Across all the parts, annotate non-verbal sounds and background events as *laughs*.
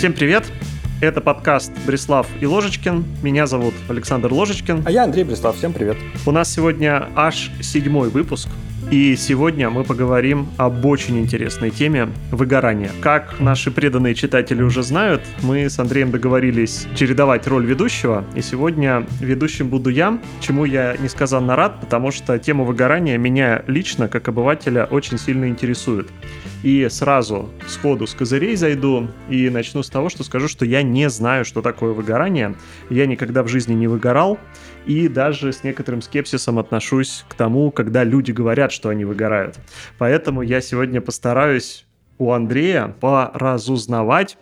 Всем привет! Это подкаст «Бреслав и Ложечкин». Меня зовут Александр Ложечкин. А я Андрей Бреслав. Всем привет. У нас сегодня аж седьмой выпуск. И сегодня мы поговорим об очень интересной теме – выгорания. Как наши преданные читатели уже знают, мы с Андреем договорились чередовать роль ведущего, и сегодня ведущим буду я, чему я несказанно рад, потому что тема выгорания меня лично, как обывателя, очень сильно интересует. И сразу сходу с козырей зайду и начну с того, что скажу, что я не знаю, что такое выгорание. Я никогда в жизни не выгорал, и даже с некоторым скепсисом отношусь к тому, когда люди говорят, что они выгорают. Поэтому я сегодня постараюсь у Андрея поразузнавать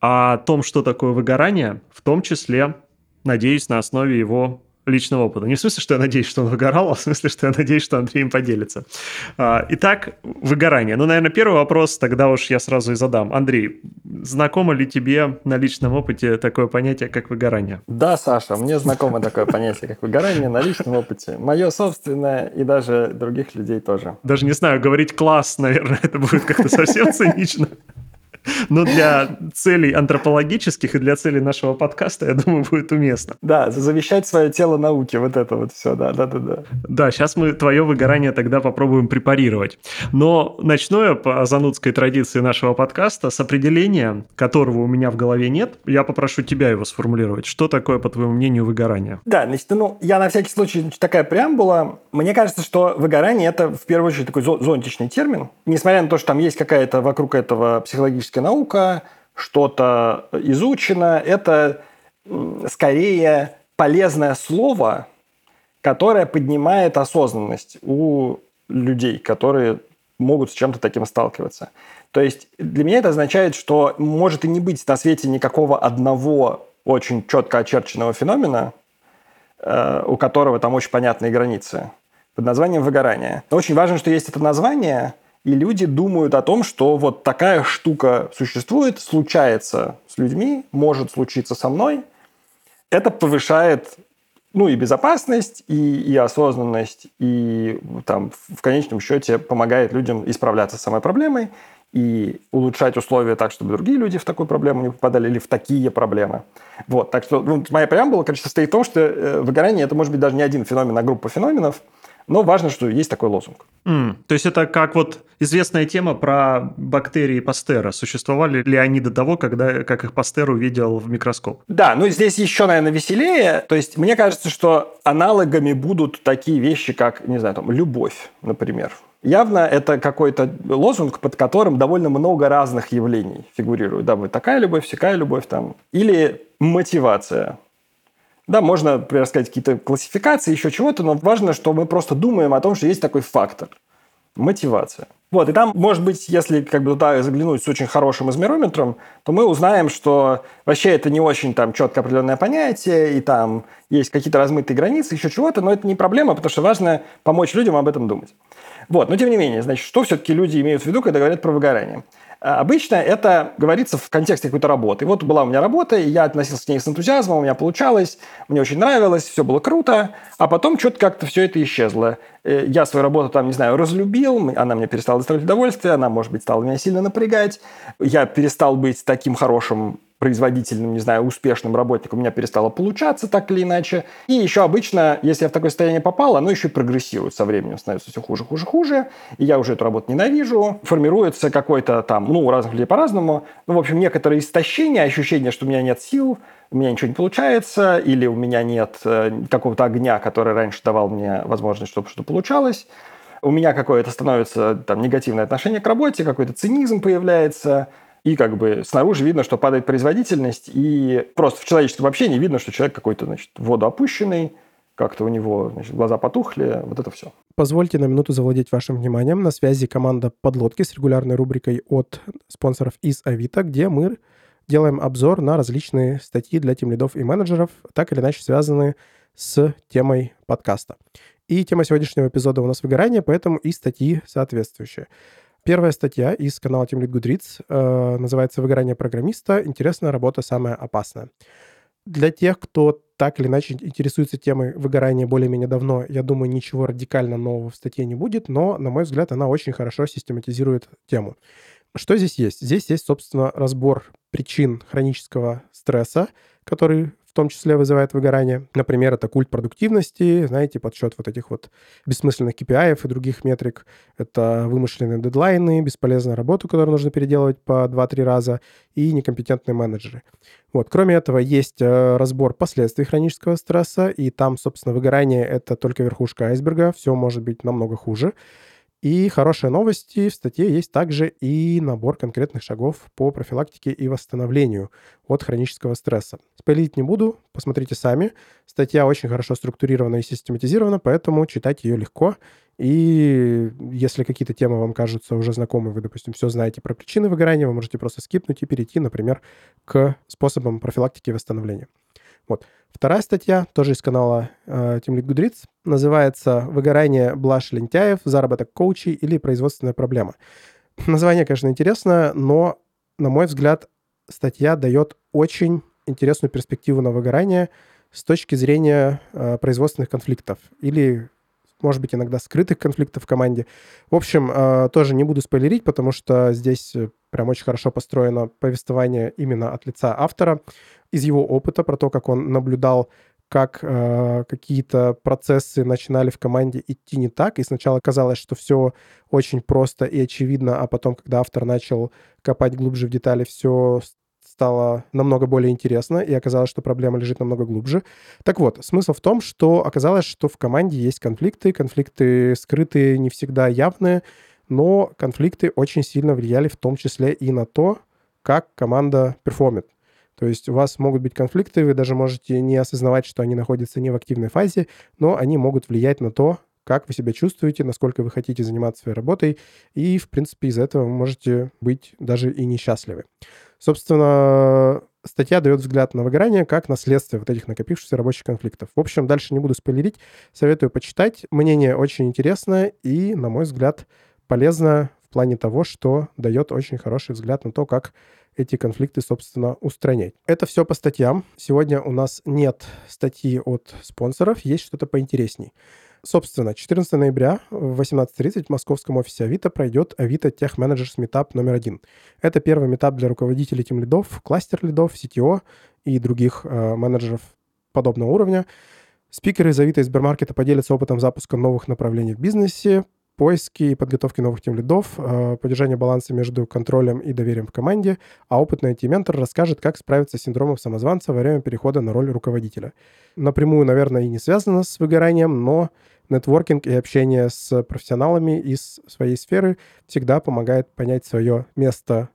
о том, что такое выгорание, в том числе, надеюсь, на основе его личного опыта. Не в смысле, что я надеюсь, что он выгорал, а в смысле, что я надеюсь, что Андрей им поделится. А, итак, выгорание. Ну, наверное, первый вопрос тогда уж я сразу и задам. Андрей, знакомо ли тебе на личном опыте такое понятие, как выгорание? Да, Саша, мне знакомо такое понятие, как выгорание на личном опыте. Мое собственное и даже других людей тоже. Даже не знаю, говорить класс, наверное, это будет как-то совсем цинично. Но для целей антропологических и для целей нашего подкаста, я думаю, будет уместно. Да, завещать свое тело науке, вот это вот все, да, да, да, да. Да, сейчас мы твое выгорание тогда попробуем препарировать. Но начну я по занудской традиции нашего подкаста с определения, которого у меня в голове нет. Я попрошу тебя его сформулировать. Что такое, по твоему мнению, выгорание? Да, значит, ну, я на всякий случай, значит, такая преамбула. Мне кажется, что выгорание – это, в первую очередь, такой зонтичный термин. Несмотря на то, что там есть какая-то вокруг этого психологическая физическая наука, что-то изучено. Это скорее полезное слово, которое поднимает осознанность у людей, которые могут с чем-то таким сталкиваться. То есть для меня это означает, что может и не быть на свете никакого одного очень четко очерченного феномена, э, у которого там очень понятные границы, под названием выгорание. Но очень важно, что есть это название – и люди думают о том, что вот такая штука существует, случается с людьми, может случиться со мной. Это повышает ну, и безопасность, и, и осознанность, и там, в конечном счете помогает людям исправляться с самой проблемой и улучшать условия так, чтобы другие люди в такую проблему не попадали или в такие проблемы. Вот, так что ну, моя преамбула, конечно, состоит в том, что э, выгорание – это может быть даже не один феномен, а группа феноменов – но важно, что есть такой лозунг. Mm, то есть это как вот известная тема про бактерии Пастера. Существовали ли они до того, когда, как их Пастер увидел в микроскоп? Да, ну здесь еще, наверное, веселее. То есть мне кажется, что аналогами будут такие вещи, как, не знаю, там, любовь, например. Явно это какой-то лозунг, под которым довольно много разных явлений фигурирует. Да, вот такая любовь, всякая любовь там. Или мотивация. Да, можно, например, сказать какие-то классификации, еще чего-то, но важно, что мы просто думаем о том, что есть такой фактор – мотивация. Вот, и там, может быть, если как бы туда заглянуть с очень хорошим измерометром, то мы узнаем, что вообще это не очень там четко определенное понятие, и там есть какие-то размытые границы, еще чего-то, но это не проблема, потому что важно помочь людям об этом думать. Вот, но тем не менее, значит, что все-таки люди имеют в виду, когда говорят про выгорание? А обычно это говорится в контексте какой-то работы. Вот была у меня работа, и я относился к ней с энтузиазмом, у меня получалось, мне очень нравилось, все было круто, а потом что-то как-то все это исчезло. Э, я свою работу там, не знаю, разлюбил, она мне перестала доставлять удовольствие, она, может быть, стала меня сильно напрягать, я перестал быть таким хорошим производительным, не знаю, успешным работником у меня перестало получаться так или иначе. И еще обычно, если я в такое состояние попал, оно еще и прогрессирует со временем, становится все хуже, хуже, хуже. И я уже эту работу ненавижу. Формируется какой-то там, ну, у разных людей по-разному. Ну, в общем, некоторое истощение, ощущение, что у меня нет сил, у меня ничего не получается, или у меня нет э, какого-то огня, который раньше давал мне возможность, чтобы что-то получалось. У меня какое-то становится там негативное отношение к работе, какой-то цинизм появляется – и как бы снаружи видно, что падает производительность, и просто в человеческом общении видно, что человек какой-то, значит, водоопущенный, как-то у него значит, глаза потухли, вот это все. Позвольте на минуту завладеть вашим вниманием. На связи команда «Подлодки» с регулярной рубрикой от спонсоров из Авито, где мы делаем обзор на различные статьи для тимлидов и менеджеров, так или иначе связанные с темой подкаста. И тема сегодняшнего эпизода у нас выгорание, поэтому и статьи соответствующие. Первая статья из канала Team Lead Goodreads э, называется «Выгорание программиста. Интересная работа самая опасная». Для тех, кто так или иначе интересуется темой выгорания более-менее давно, я думаю, ничего радикально нового в статье не будет, но, на мой взгляд, она очень хорошо систематизирует тему. Что здесь есть? Здесь есть, собственно, разбор причин хронического стресса, который том числе вызывает выгорание. Например, это культ продуктивности, знаете, подсчет вот этих вот бессмысленных KPI и других метрик. Это вымышленные дедлайны, бесполезная работа, которую нужно переделывать по 2-3 раза, и некомпетентные менеджеры. Вот. Кроме этого, есть э, разбор последствий хронического стресса, и там, собственно, выгорание — это только верхушка айсберга, все может быть намного хуже. И хорошие новости, в статье есть также и набор конкретных шагов по профилактике и восстановлению от хронического стресса. Спойлить не буду, посмотрите сами. Статья очень хорошо структурирована и систематизирована, поэтому читать ее легко. И если какие-то темы вам кажутся уже знакомы, вы, допустим, все знаете про причины выгорания, вы можете просто скипнуть и перейти, например, к способам профилактики и восстановления. Вот. Вторая статья, тоже из канала э, Team Lead Goodreads, называется «Выгорание, блажь лентяев, заработок коучей или производственная проблема». Название, конечно, интересно, но, на мой взгляд, статья дает очень интересную перспективу на выгорание с точки зрения э, производственных конфликтов или, может быть, иногда скрытых конфликтов в команде. В общем, э, тоже не буду спойлерить, потому что здесь прям очень хорошо построено повествование именно от лица автора из его опыта, про то, как он наблюдал, как э, какие-то процессы начинали в команде идти не так, и сначала казалось, что все очень просто и очевидно, а потом, когда автор начал копать глубже в детали, все стало намного более интересно, и оказалось, что проблема лежит намного глубже. Так вот, смысл в том, что оказалось, что в команде есть конфликты, конфликты скрытые, не всегда явные, но конфликты очень сильно влияли в том числе и на то, как команда перформит. То есть у вас могут быть конфликты, вы даже можете не осознавать, что они находятся не в активной фазе, но они могут влиять на то, как вы себя чувствуете, насколько вы хотите заниматься своей работой, и, в принципе, из-за этого вы можете быть даже и несчастливы. Собственно, статья дает взгляд на выгорание как на следствие вот этих накопившихся рабочих конфликтов. В общем, дальше не буду спойлерить, советую почитать. Мнение очень интересное и, на мой взгляд, полезно в плане того, что дает очень хороший взгляд на то, как эти конфликты, собственно, устранять. Это все по статьям. Сегодня у нас нет статьи от спонсоров, есть что-то поинтересней. Собственно, 14 ноября в 18.30 в московском офисе Авито пройдет Авито Тех Managers Meetup номер один. Это первый метап для руководителей тем лидов, кластер лидов, CTO и других э, менеджеров подобного уровня. Спикеры из Авито и Сбермаркета поделятся опытом запуска новых направлений в бизнесе, поиски и подготовки новых тем лидов, э, поддержание баланса между контролем и доверием в команде, а опытный IT-ментор расскажет, как справиться с синдромом самозванца во время перехода на роль руководителя. Напрямую, наверное, и не связано с выгоранием, но нетворкинг и общение с профессионалами из своей сферы всегда помогает понять свое место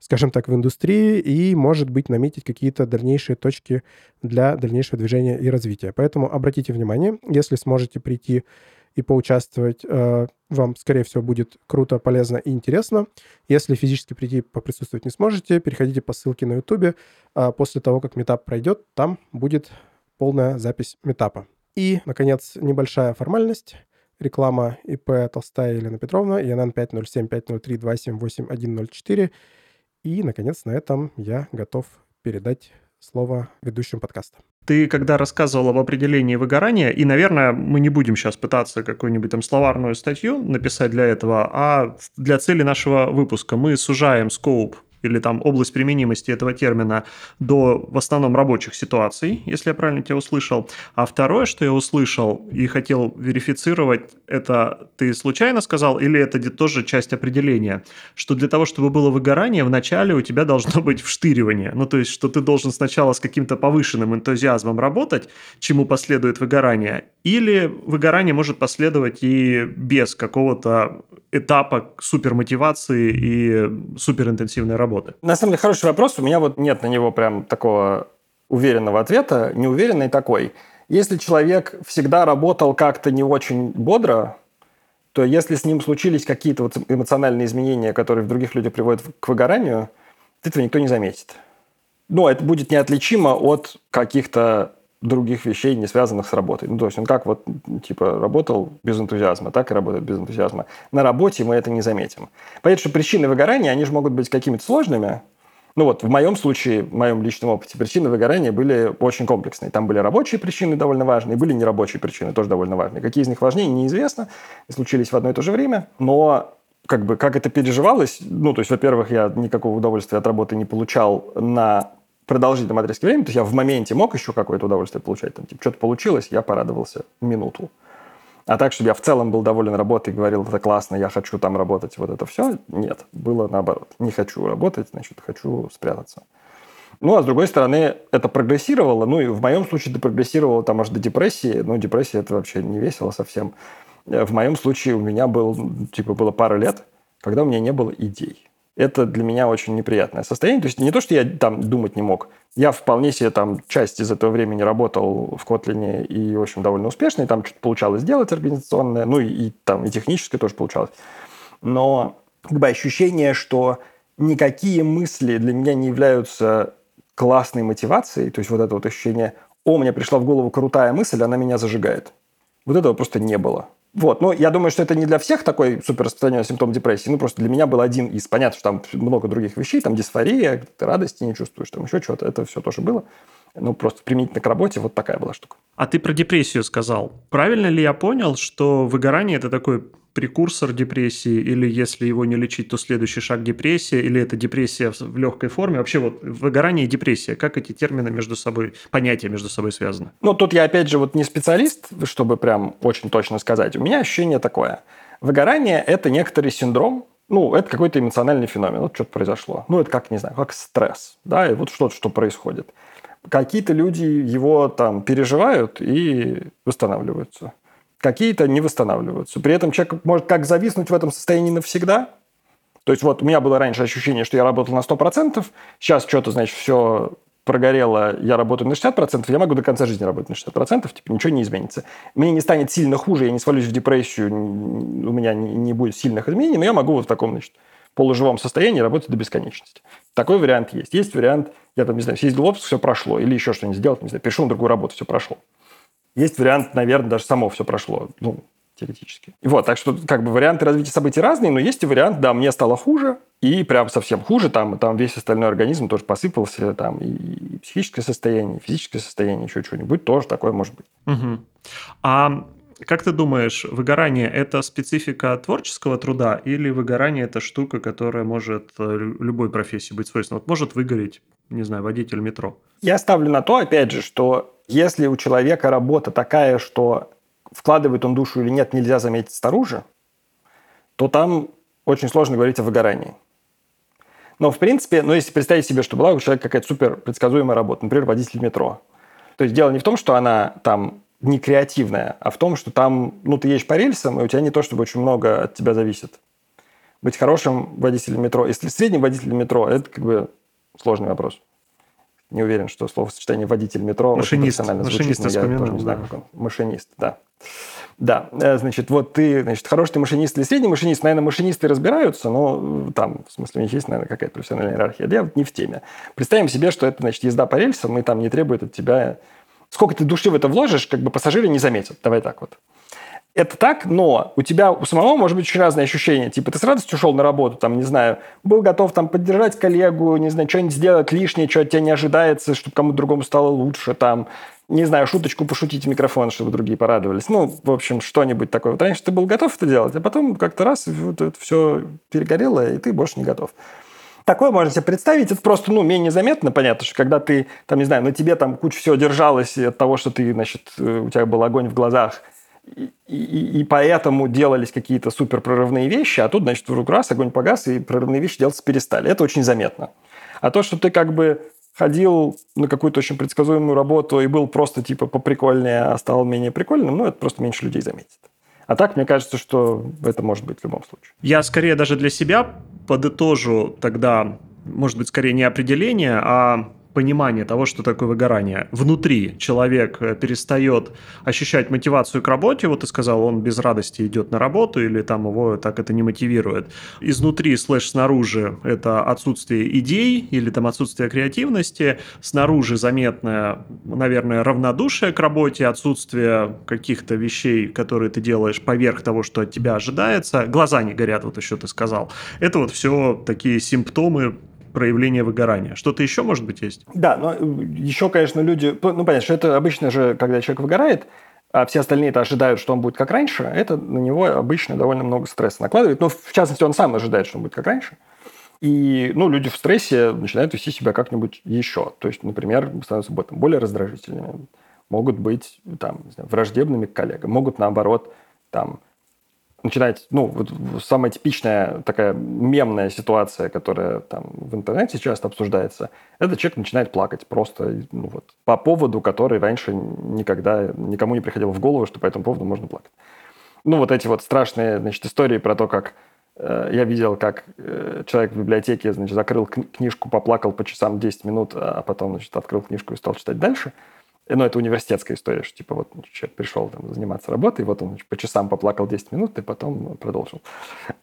скажем так, в индустрии и, может быть, наметить какие-то дальнейшие точки для дальнейшего движения и развития. Поэтому обратите внимание, если сможете прийти и поучаствовать э, вам, скорее всего, будет круто, полезно и интересно. Если физически прийти поприсутствовать не сможете, переходите по ссылке на YouTube. А после того, как метап пройдет, там будет полная запись метапа. И, наконец, небольшая формальность. Реклама ИП Толстая Елена Петровна, ИНН 507-503-278-104. И, наконец, на этом я готов передать слово ведущим подкаста. Ты когда рассказывал об определении выгорания, и, наверное, мы не будем сейчас пытаться какую-нибудь там словарную статью написать для этого, а для цели нашего выпуска. Мы сужаем скоуп или там область применимости этого термина до в основном рабочих ситуаций, если я правильно тебя услышал. А второе, что я услышал и хотел верифицировать, это ты случайно сказал или это тоже часть определения, что для того, чтобы было выгорание, вначале у тебя должно *laughs* быть вштыривание. Ну, то есть, что ты должен сначала с каким-то повышенным энтузиазмом работать, чему последует выгорание, или выгорание может последовать и без какого-то этапа супермотивации и суперинтенсивной работы? На самом деле хороший вопрос. У меня вот нет на него прям такого уверенного ответа. Неуверенный такой. Если человек всегда работал как-то не очень бодро, то если с ним случились какие-то вот эмоциональные изменения, которые в других людях приводят к выгоранию, этого никто не заметит. Но это будет неотличимо от каких-то других вещей, не связанных с работой. Ну, то есть он как вот, типа, работал без энтузиазма, так и работает без энтузиазма. На работе мы это не заметим. Понятно, что причины выгорания, они же могут быть какими-то сложными. Ну вот, в моем случае, в моем личном опыте, причины выгорания были очень комплексные. Там были рабочие причины довольно важные, были нерабочие причины тоже довольно важные. Какие из них важнее, неизвестно. Случились в одно и то же время. Но как бы, как это переживалось, ну, то есть, во-первых, я никакого удовольствия от работы не получал на продолжительном отрезке времени, то есть я в моменте мог еще какое-то удовольствие получать, там, типа, что-то получилось, я порадовался минуту. А так, чтобы я в целом был доволен работой говорил, это классно, я хочу там работать, вот это все, нет, было наоборот. Не хочу работать, значит, хочу спрятаться. Ну, а с другой стороны, это прогрессировало, ну, и в моем случае это прогрессировало там аж до депрессии, ну, депрессия это вообще не весело совсем. Э, в моем случае у меня был, типа, было пара лет, когда у меня не было идей. Это для меня очень неприятное состояние. То есть не то, что я там думать не мог. Я вполне себе там часть из этого времени работал в Котлине и, в общем, довольно успешно, и там что-то получалось делать организационное, ну и, и там и техническое тоже получалось. Но как бы ощущение, что никакие мысли для меня не являются классной мотивацией, то есть вот это вот ощущение, о, мне пришла в голову крутая мысль, она меня зажигает. Вот этого просто не было. Вот, ну, я думаю, что это не для всех такой супер распространенный симптом депрессии. Ну, просто для меня был один из. Понятно, что там много других вещей, там дисфория, ты радости не чувствуешь, там еще что-то. Это все тоже было. Ну, просто применительно к работе вот такая была штука. А ты про депрессию сказал. Правильно ли я понял, что выгорание – это такой прекурсор депрессии, или если его не лечить, то следующий шаг депрессия, или это депрессия в легкой форме. Вообще вот выгорание и депрессия, как эти термины между собой, понятия между собой связаны? Ну, тут я опять же вот не специалист, чтобы прям очень точно сказать. У меня ощущение такое. Выгорание – это некоторый синдром, ну, это какой-то эмоциональный феномен, вот что-то произошло. Ну, это как, не знаю, как стресс, да, и вот что-то, что происходит. Какие-то люди его там переживают и восстанавливаются какие-то не восстанавливаются. При этом человек может как зависнуть в этом состоянии навсегда. То есть вот у меня было раньше ощущение, что я работал на 100%, сейчас что-то, значит, все прогорело, я работаю на 60%, я могу до конца жизни работать на 60%, типа ничего не изменится. Мне не станет сильно хуже, я не свалюсь в депрессию, у меня не, будет сильных изменений, но я могу вот в таком, значит, полуживом состоянии работать до бесконечности. Такой вариант есть. Есть вариант, я там, не знаю, съездил в отпуск, все прошло, или еще что-нибудь сделать, не знаю, перешел на другую работу, все прошло. Есть вариант, наверное, даже само все прошло. Ну, теоретически. Вот, так что как бы варианты развития событий разные, но есть и вариант, да, мне стало хуже, и прям совсем хуже, там, там весь остальной организм тоже посыпался, там и психическое состояние, и физическое состояние, еще что-нибудь, тоже такое может быть. Угу. А как ты думаешь, выгорание – это специфика творческого труда или выгорание – это штука, которая может э, любой профессии быть свойственна? Вот может выгореть, не знаю, водитель метро? Я ставлю на то, опять же, что если у человека работа такая, что вкладывает он душу или нет, нельзя заметить снаружи, то там очень сложно говорить о выгорании. Но, в принципе, ну, если представить себе, что была у человека какая-то супер предсказуемая работа, например, водитель метро, то есть дело не в том, что она там не креативная, а в том, что там, ну, ты едешь по рельсам, и у тебя не то, чтобы очень много от тебя зависит. Быть хорошим водителем метро, если средним водителем метро, это как бы сложный вопрос. Не уверен, что словосочетание водитель метро машинист, очень машинист звучит, но я тоже не знаю, да. как он. Машинист, да. Да, э, значит, вот ты, значит, хороший ты машинист или средний машинист, наверное, машинисты разбираются, но э, там, в смысле, у них есть, наверное, какая-то профессиональная иерархия. Я вот не в теме. Представим себе, что это, значит, езда по рельсам, и там не требует от тебя сколько ты души в это вложишь, как бы пассажиры не заметят. Давай так вот. Это так, но у тебя у самого может быть очень разные ощущения. Типа ты с радостью ушел на работу, там, не знаю, был готов там поддержать коллегу, не знаю, что-нибудь сделать лишнее, что от тебя не ожидается, чтобы кому-то другому стало лучше, там, не знаю, шуточку пошутить в микрофон, чтобы другие порадовались. Ну, в общем, что-нибудь такое. Вот раньше ты был готов это делать, а потом как-то раз вот это все перегорело, и ты больше не готов такое можно себе представить. Это просто, ну, менее заметно, понятно, что когда ты, там, не знаю, на тебе там куча всего держалась от того, что ты, значит, э, у тебя был огонь в глазах, и, и, и поэтому делались какие-то супер прорывные вещи, а тут, значит, вдруг раз, огонь погас, и прорывные вещи делаться перестали. Это очень заметно. А то, что ты как бы ходил на какую-то очень предсказуемую работу и был просто типа поприкольнее, а стал менее прикольным, ну, это просто меньше людей заметит. А так, мне кажется, что это может быть в любом случае. Я скорее даже для себя подытожу тогда, может быть, скорее не определение, а понимание того, что такое выгорание. Внутри человек э, перестает ощущать мотивацию к работе, вот ты сказал, он без радости идет на работу или там его так это не мотивирует. Изнутри слэш снаружи это отсутствие идей или там отсутствие креативности, снаружи заметное, наверное, равнодушие к работе, отсутствие каких-то вещей, которые ты делаешь поверх того, что от тебя ожидается, глаза не горят, вот еще ты сказал. Это вот все такие симптомы проявление выгорания. Что-то еще, может быть, есть? Да, но еще, конечно, люди... Ну, понятно, что это обычно же, когда человек выгорает, а все остальные-то ожидают, что он будет как раньше, это на него обычно довольно много стресса накладывает. Но, в частности, он сам ожидает, что он будет как раньше. И ну, люди в стрессе начинают вести себя как-нибудь еще. То есть, например, становятся более раздражительными, могут быть там, знаю, враждебными к коллегам, могут, наоборот, там, начинать, ну, вот самая типичная такая мемная ситуация, которая там в интернете часто обсуждается, это человек начинает плакать просто ну, вот, по поводу, который раньше никогда никому не приходило в голову, что по этому поводу можно плакать. Ну, вот эти вот страшные, значит, истории про то, как э, я видел, как э, человек в библиотеке, значит, закрыл книжку, поплакал по часам 10 минут, а потом, значит, открыл книжку и стал читать дальше – ну, это университетская история, что типа вот человек пришел там, заниматься работой, вот он по часам поплакал 10 минут и потом продолжил.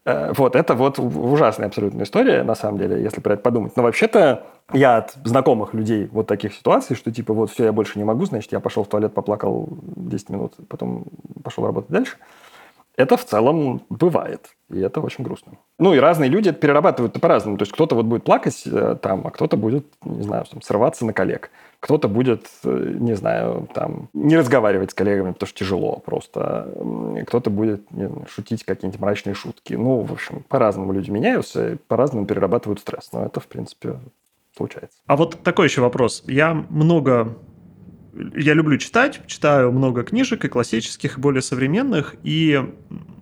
Э, вот, это вот ужасная абсолютная история, на самом деле, если про это подумать. Но вообще-то я от знакомых людей вот таких ситуаций, что типа вот все, я больше не могу, значит, я пошел в туалет, поплакал 10 минут, потом пошел работать дальше. Это в целом бывает, и это очень грустно. Ну и разные люди это перерабатывают по-разному. То есть кто-то вот будет плакать э, там, а кто-то будет, не знаю, там, срываться на коллег. Кто-то будет, э, не знаю, там, не разговаривать с коллегами, потому что тяжело просто. Кто-то будет не знаю, шутить какие-нибудь мрачные шутки. Ну, в общем, по-разному люди меняются, по-разному перерабатывают стресс. Но это, в принципе, случается. А вот такой еще вопрос. Я много я люблю читать, читаю много книжек и классических, и более современных, и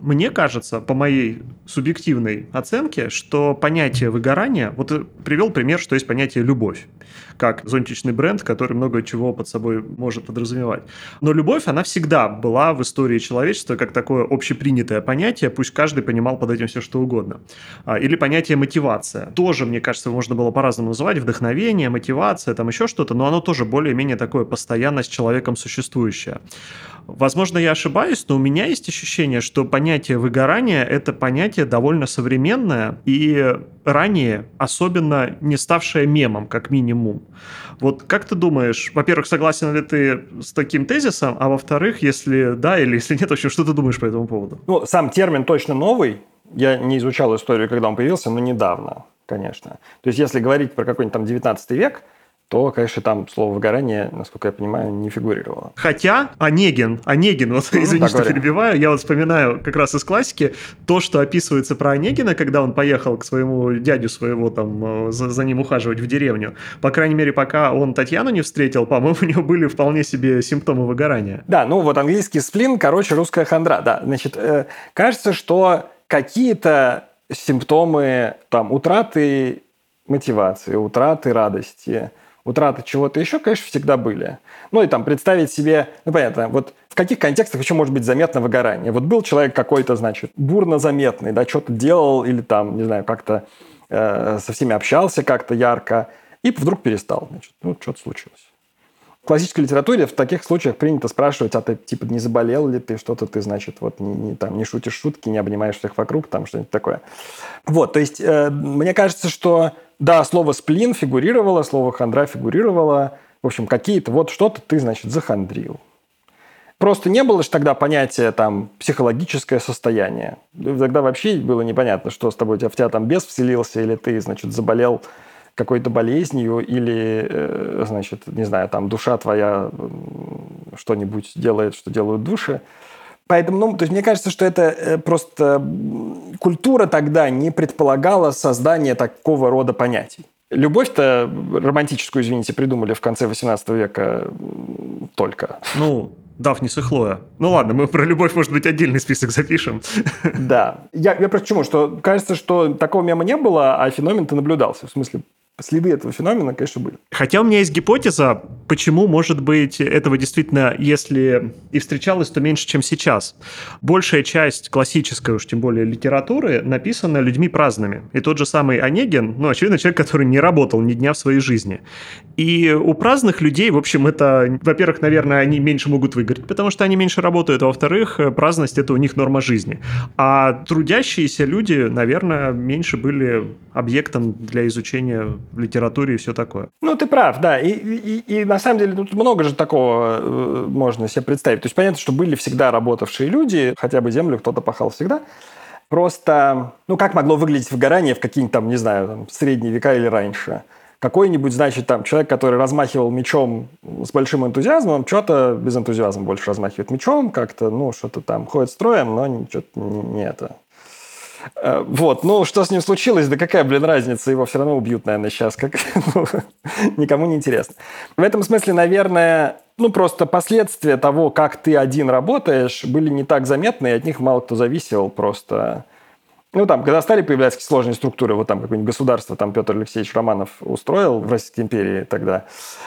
мне кажется, по моей субъективной оценке, что понятие выгорания, вот привел пример, что есть понятие любовь, как зонтичный бренд, который много чего под собой может подразумевать. Но любовь, она всегда была в истории человечества как такое общепринятое понятие, пусть каждый понимал под этим все что угодно. А, или понятие мотивация. Тоже, мне кажется, можно было по-разному называть, вдохновение, мотивация, там еще что-то, но оно тоже более-менее такое постоянно с человеком существующее. Возможно, я ошибаюсь, но у меня есть ощущение, что понятие выгорания — это понятие довольно современное и ранее особенно не ставшее мемом, как минимум. Вот как ты думаешь, во-первых, согласен ли ты с таким тезисом, а во-вторых, если да или если нет, вообще, что ты думаешь по этому поводу? Ну, сам термин точно новый. Я не изучал историю, когда он появился, но недавно, конечно. То есть, если говорить про какой-нибудь там 19 век, то, конечно, там слово «выгорание», насколько я понимаю, не фигурировало. Хотя Онегин, Онегин, вот *laughs* ну, извини, что перебиваю, я вот вспоминаю как раз из классики то, что описывается про Онегина, когда он поехал к своему дядю своего там, э, за, за ним ухаживать в деревню. По крайней мере, пока он Татьяну не встретил, по-моему, *laughs* у него были вполне себе симптомы выгорания. Да, ну вот английский сплин, короче, русская хандра, да. Значит, э, кажется, что какие-то симптомы там утраты мотивации, утраты радости – утраты чего-то еще, конечно, всегда были. Ну и там представить себе, ну понятно, вот в каких контекстах еще может быть заметно выгорание. Вот был человек какой-то, значит, бурно заметный, да, что-то делал или там, не знаю, как-то э, со всеми общался как-то ярко, и вдруг перестал, значит, ну что-то случилось. Классической литературе в таких случаях принято спрашивать, а ты типа не заболел ли ты, что-то ты, значит, вот не, не, там, не шутишь шутки, не обнимаешь всех вокруг, там что-нибудь такое. Вот, то есть э, мне кажется, что да, слово сплин фигурировало, слово хандра фигурировало. В общем, какие-то вот что-то ты, значит, захандрил. Просто не было же тогда понятия там психологическое состояние. Тогда вообще было непонятно, что с тобой, в тебя там бес вселился, или ты, значит, заболел какой-то болезнью, или, э, значит, не знаю, там душа твоя что-нибудь делает, что делают души. Поэтому, ну, то есть мне кажется, что это э, просто культура тогда не предполагала создание такого рода понятий. Любовь-то романтическую, извините, придумали в конце 18 века только. Ну, Дафнис и Хлоя. Ну ладно, мы про любовь, может быть, отдельный список запишем. Да. Я, я просто почему? Что кажется, что такого мема не было, а феномен-то наблюдался. В смысле, следы этого феномена, конечно, были. Хотя у меня есть гипотеза, почему, может быть, этого действительно, если и встречалось, то меньше, чем сейчас. Большая часть классической, уж тем более, литературы написана людьми праздными. И тот же самый Онегин, ну, очевидно, человек, который не работал ни дня в своей жизни. И у праздных людей, в общем, это, во-первых, наверное, они меньше могут выиграть, потому что они меньше работают, а во-вторых, праздность – это у них норма жизни. А трудящиеся люди, наверное, меньше были объектом для изучения в литературе и все такое. Ну, ты прав, да. И, и, и на самом деле тут много же такого э, можно себе представить. То есть понятно, что были всегда работавшие люди, хотя бы землю кто-то пахал всегда. Просто, ну, как могло выглядеть выгорание в какие-нибудь там, не знаю, там, средние века или раньше? Какой-нибудь, значит, там человек, который размахивал мечом с большим энтузиазмом, что-то без энтузиазма больше размахивает мечом, как-то, ну, что-то там ходит строем, но что-то не это. Э, вот, ну, что с ним случилось, да какая, блин, разница, его все равно убьют, наверное, сейчас, как *laughs* ну, никому не интересно. В этом смысле, наверное, ну, просто последствия того, как ты один работаешь, были не так заметны, и от них мало кто зависел просто ну, там, когда стали появляться сложные структуры, вот там какое-нибудь государство, там Петр Алексеевич Романов устроил в Российской империи тогда,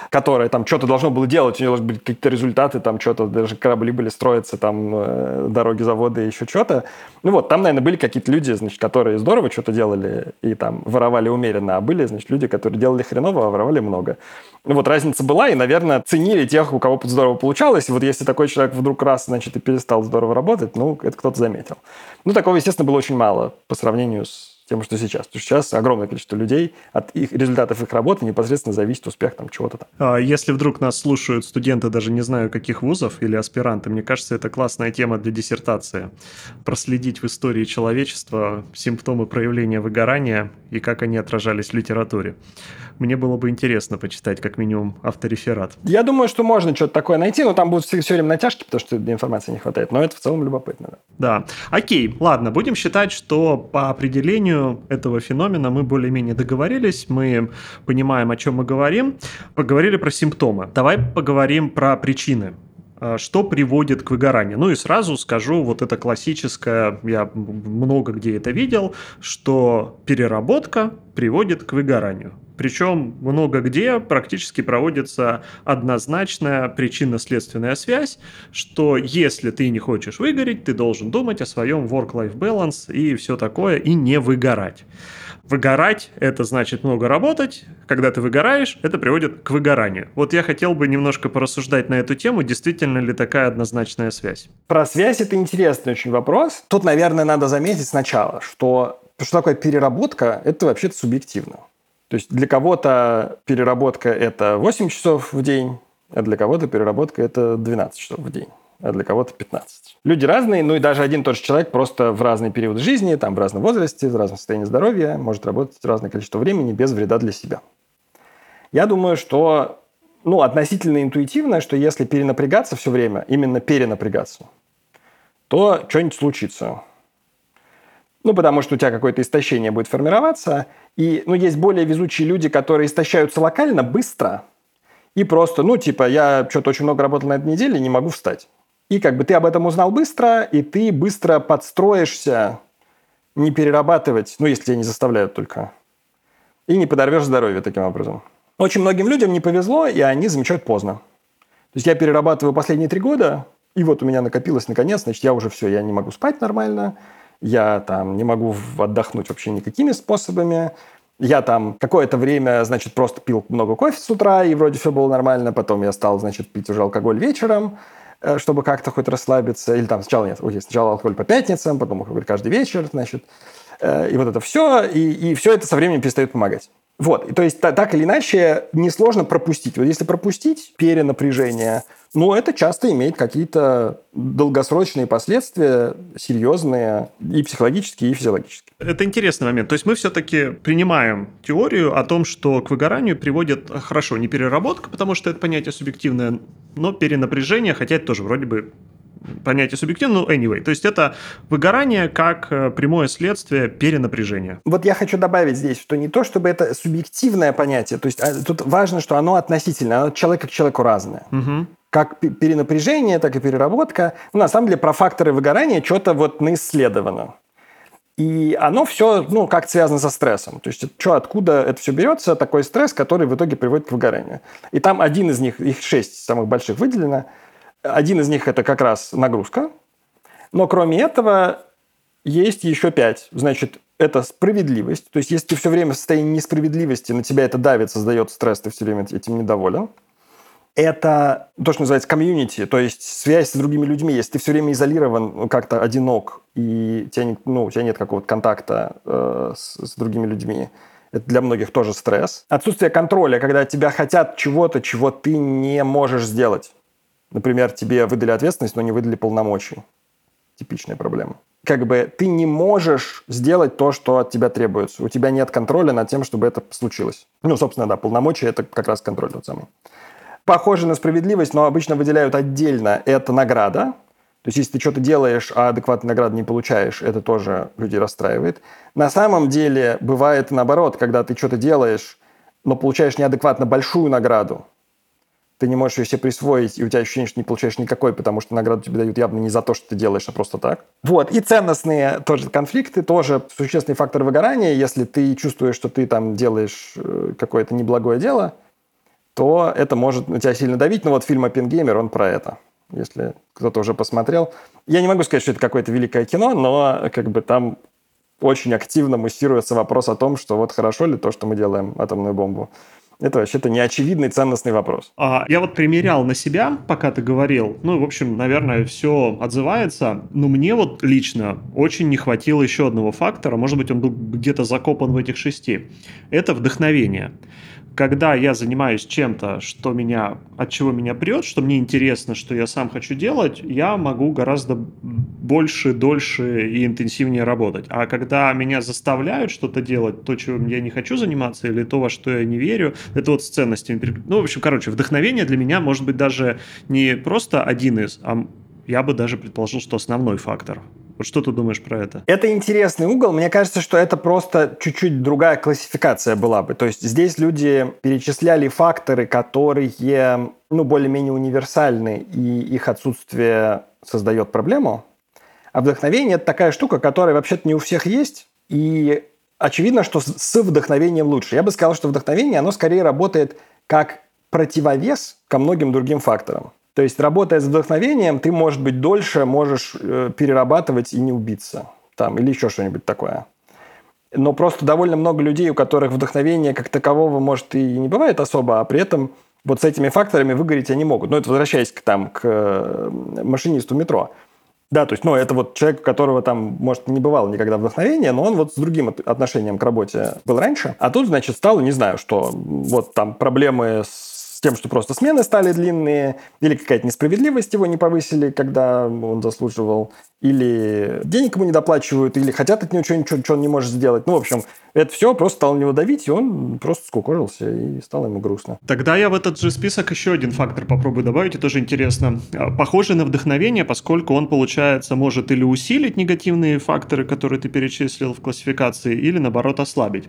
которое там что-то должно было делать, у него должны были какие-то результаты, там что-то, даже корабли были строиться, там э, дороги, заводы, еще что-то. Ну вот, там, наверное, были какие-то люди, значит, которые здорово что-то делали и там воровали умеренно, а были, значит, люди, которые делали хреново, а воровали много. Ну вот разница была, и, наверное, ценили тех, у кого здорово получалось. И вот если такой человек вдруг раз, значит, и перестал здорово работать, ну, это кто-то заметил. Ну, такого, естественно, было очень мало по сравнению с тем, что сейчас. Потому что сейчас огромное количество людей, от их результатов их работы непосредственно зависит успех там чего-то там. А если вдруг нас слушают студенты, даже не знаю каких вузов или аспиранты, мне кажется, это классная тема для диссертации. Проследить в истории человечества симптомы проявления выгорания и как они отражались в литературе. Мне было бы интересно почитать как минимум автореферат. Я думаю, что можно что-то такое найти, но там будут все, все время натяжки, потому что информации не хватает. Но это в целом любопытно. Да. да. Окей, ладно, будем считать, что по определению этого феномена мы более-менее договорились, мы понимаем, о чем мы говорим. Поговорили про симптомы. Давай поговорим про причины а, что приводит к выгоранию. Ну и сразу скажу, вот это классическое, я много где это видел, что переработка приводит к выгоранию. Причем много где практически проводится однозначная причинно-следственная связь, что если ты не хочешь выгореть, ты должен думать о своем work-life balance и все такое, и не выгорать. Выгорать – это значит много работать. Когда ты выгораешь, это приводит к выгоранию. Вот я хотел бы немножко порассуждать на эту тему, действительно ли такая однозначная связь. Про связь – это интересный очень вопрос. Тут, наверное, надо заметить сначала, что что такое переработка – это вообще-то субъективно. То есть для кого-то переработка – это 8 часов в день, а для кого-то переработка – это 12 часов в день а для кого-то 15. Люди разные, ну и даже один и тот же человек просто в разные периоды жизни, там в разном возрасте, в разном состоянии здоровья может работать разное количество времени без вреда для себя. Я думаю, что ну, относительно интуитивно, что если перенапрягаться все время, именно перенапрягаться, то что-нибудь случится. Ну, потому что у тебя какое-то истощение будет формироваться. И, ну, есть более везучие люди, которые истощаются локально быстро. И просто, ну, типа, я что-то очень много работал на этой неделе, не могу встать. И как бы ты об этом узнал быстро, и ты быстро подстроишься не перерабатывать, ну, если тебя не заставляют только. И не подорвешь здоровье таким образом. Очень многим людям не повезло, и они замечают поздно. То есть я перерабатываю последние три года, и вот у меня накопилось наконец, значит, я уже все, я не могу спать нормально, я там не могу отдохнуть вообще никакими способами. Я там какое-то время, значит, просто пил много кофе с утра, и вроде все было нормально. Потом я стал, значит, пить уже алкоголь вечером, э, чтобы как-то хоть расслабиться. Или там сначала нет, окей, сначала алкоголь по пятницам, потом алкоголь каждый вечер, значит. Э, и вот это все, и, и все это со временем перестает помогать. Вот, то есть так или иначе несложно пропустить. Вот если пропустить перенапряжение, ну, это часто имеет какие-то долгосрочные последствия, серьезные и психологические, и физиологические. Это интересный момент. То есть мы все-таки принимаем теорию о том, что к выгоранию приводит, хорошо, не переработка, потому что это понятие субъективное, но перенапряжение, хотя это тоже вроде бы понятие субъективно, но anyway. То есть это выгорание как э, прямое следствие перенапряжения. Вот я хочу добавить здесь, что не то, чтобы это субъективное понятие, то есть а, тут важно, что оно относительно, оно человека к человеку разное. Угу. Как перенапряжение, так и переработка. Ну, на самом деле про факторы выгорания что-то вот наисследовано. И оно все, ну, как связано со стрессом. То есть, что, откуда это все берется, такой стресс, который в итоге приводит к выгоранию. И там один из них, их шесть самых больших выделено – один из них – это как раз нагрузка. Но кроме этого есть еще пять. Значит, это справедливость. То есть, если ты все время в состоянии несправедливости, на тебя это давит, создает стресс, ты все время этим недоволен. Это то, что называется комьюнити, то есть связь с другими людьми. Если ты все время изолирован, ну, как-то одинок, и тебя, не, ну, у тебя нет какого-то контакта э, с, с другими людьми, это для многих тоже стресс. Отсутствие контроля, когда тебя хотят чего-то, чего ты не можешь сделать. Например, тебе выдали ответственность, но не выдали полномочий. Типичная проблема. как бы ты не можешь сделать то, что от тебя требуется. У тебя нет контроля над тем, чтобы это случилось. Ну, собственно, да, полномочия – это как раз контроль тот самый. Похоже на справедливость, но обычно выделяют отдельно. Это награда. То есть, если ты что-то делаешь, а адекватной награды не получаешь, это тоже людей расстраивает. На самом деле, бывает наоборот, когда ты что-то делаешь, но получаешь неадекватно большую награду, ты не можешь ее себе присвоить, и у тебя ощущение, что не получаешь никакой, потому что награду тебе дают явно не за то, что ты делаешь, а просто так. Вот. И ценностные тоже конфликты, тоже существенный фактор выгорания. Если ты чувствуешь, что ты там делаешь э, какое-то неблагое дело, то это может на тебя сильно давить. Но вот фильм «Оппенгеймер», он про это. Если кто-то уже посмотрел. Я не могу сказать, что это какое-то великое кино, но как бы там очень активно муссируется вопрос о том, что вот хорошо ли то, что мы делаем атомную бомбу. Это вообще-то неочевидный ценностный вопрос. А, я вот примерял на себя, пока ты говорил. Ну, в общем, наверное, все отзывается. Но мне вот лично очень не хватило еще одного фактора. Может быть, он был где-то закопан в этих шести. Это вдохновение когда я занимаюсь чем-то, что меня, от чего меня прет, что мне интересно, что я сам хочу делать, я могу гораздо больше, дольше и интенсивнее работать. А когда меня заставляют что-то делать, то, чего я не хочу заниматься, или то, во что я не верю, это вот с ценностями. Ну, в общем, короче, вдохновение для меня может быть даже не просто один из, а я бы даже предположил, что основной фактор. Вот что ты думаешь про это? Это интересный угол. Мне кажется, что это просто чуть-чуть другая классификация была бы. То есть здесь люди перечисляли факторы, которые ну, более-менее универсальны, и их отсутствие создает проблему. А вдохновение – это такая штука, которая вообще-то не у всех есть, и очевидно, что с вдохновением лучше. Я бы сказал, что вдохновение, оно скорее работает как противовес ко многим другим факторам. То есть, работая с вдохновением, ты, может быть, дольше можешь э, перерабатывать и не убиться. Там, или еще что-нибудь такое. Но просто довольно много людей, у которых вдохновение как такового, может, и не бывает особо, а при этом вот с этими факторами выгореть они могут. Ну, это возвращаясь к, там, к э, машинисту метро. Да, то есть, ну, это вот человек, у которого там, может, не бывало никогда вдохновения, но он вот с другим отношением к работе был раньше. А тут, значит, стало, не знаю, что вот там проблемы с с тем, что просто смены стали длинные, или какая-то несправедливость его не повысили, когда он заслуживал, или денег ему не доплачивают, или хотят от него что-нибудь, что он не может сделать. Ну, в общем, это все просто стало на него давить, и он просто скукожился, и стало ему грустно. Тогда я в этот же список еще один фактор попробую добавить, это тоже интересно. А, похоже на вдохновение, поскольку он, получается, может или усилить негативные факторы, которые ты перечислил в классификации, или, наоборот, ослабить.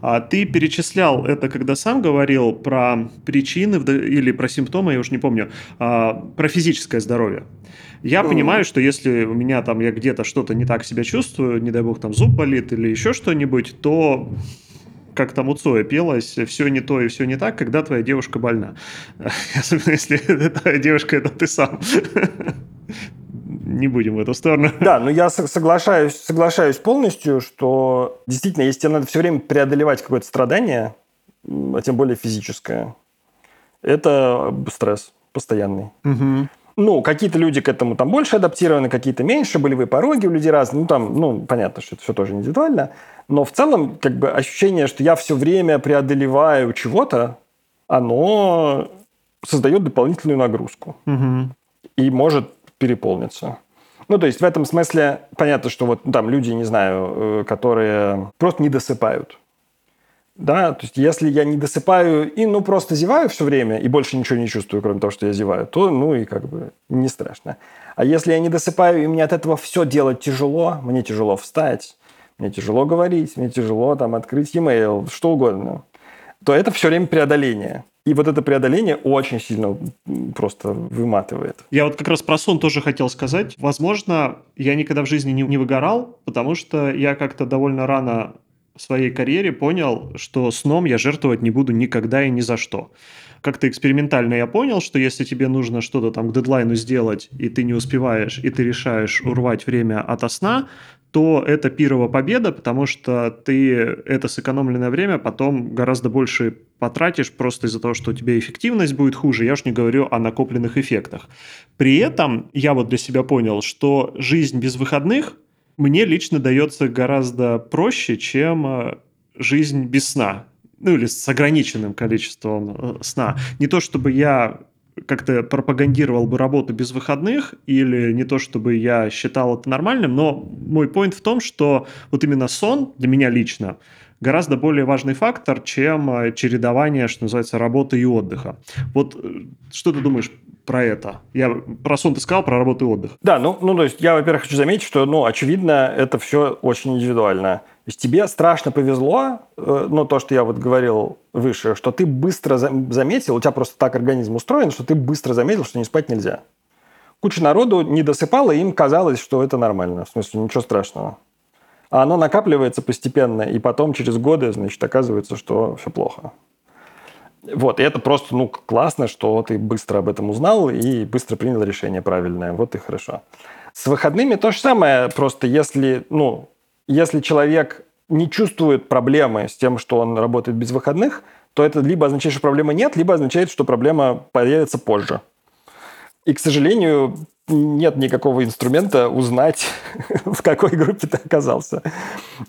А ты перечислял это, когда сам говорил про причины или про симптомы, я уже не помню, а, про физическое здоровье. Я mm. понимаю, что если у меня там я где-то что-то не так себя чувствую, не дай бог там зуб болит или еще что-нибудь, то как там у Цоя пелось, все не то и все не так, когда твоя девушка больна. *laughs* Особенно если *laughs* твоя девушка это ты сам. *laughs* Не будем в эту сторону. Да, но я соглашаюсь, соглашаюсь полностью, что действительно, если тебе надо все время преодолевать какое-то страдание, а тем более физическое, это стресс постоянный. Угу. Ну, какие-то люди к этому там больше адаптированы, какие-то меньше, болевые пороги у людей разные. Ну, там, ну, понятно, что это все тоже индивидуально. Но в целом, как бы, ощущение, что я все время преодолеваю чего-то, оно создает дополнительную нагрузку. Угу. И может переполниться. Ну, то есть в этом смысле понятно, что вот ну, там люди, не знаю, э, которые просто не досыпают. Да, то есть если я не досыпаю и ну просто зеваю все время и больше ничего не чувствую, кроме того, что я зеваю, то ну и как бы не страшно. А если я не досыпаю и мне от этого все делать тяжело, мне тяжело встать, мне тяжело говорить, мне тяжело там открыть e-mail, что угодно, то это все время преодоление. И вот это преодоление очень сильно просто выматывает. Я вот как раз про сон тоже хотел сказать. Возможно, я никогда в жизни не, не выгорал, потому что я как-то довольно рано в своей карьере понял, что сном я жертвовать не буду никогда и ни за что. Как-то экспериментально я понял, что если тебе нужно что-то там к дедлайну сделать, и ты не успеваешь, и ты решаешь урвать время от сна, то это пирова победа, потому что ты это сэкономленное время потом гораздо больше потратишь просто из-за того, что у тебя эффективность будет хуже. Я уж не говорю о накопленных эффектах. При этом я вот для себя понял, что жизнь без выходных – мне лично дается гораздо проще, чем э, жизнь без сна. Ну, или с ограниченным количеством э, сна. Не то, чтобы я как-то пропагандировал бы работу без выходных, или не то, чтобы я считал это нормальным, но мой point в том, что вот именно сон для меня лично гораздо более важный фактор, чем э, чередование, что называется, работы и отдыха. Вот э, что ты думаешь про это? Я про сон ты сказал, про работу и отдых. Да, ну, ну то есть я, во-первых, хочу заметить, что, ну, очевидно, это все очень индивидуально. То есть тебе страшно повезло, ну, то, что я вот говорил выше, что ты быстро заметил, у тебя просто так организм устроен, что ты быстро заметил, что не спать нельзя. Куча народу не досыпала, им казалось, что это нормально. В смысле, ничего страшного. А оно накапливается постепенно, и потом через годы, значит, оказывается, что все плохо. Вот, и это просто, ну, классно, что ты быстро об этом узнал и быстро принял решение правильное. Вот и хорошо. С выходными то же самое, просто если, ну, если человек не чувствует проблемы с тем, что он работает без выходных, то это либо означает, что проблемы нет, либо означает, что проблема появится позже. И, к сожалению, нет никакого инструмента узнать, *laughs* в какой группе ты оказался.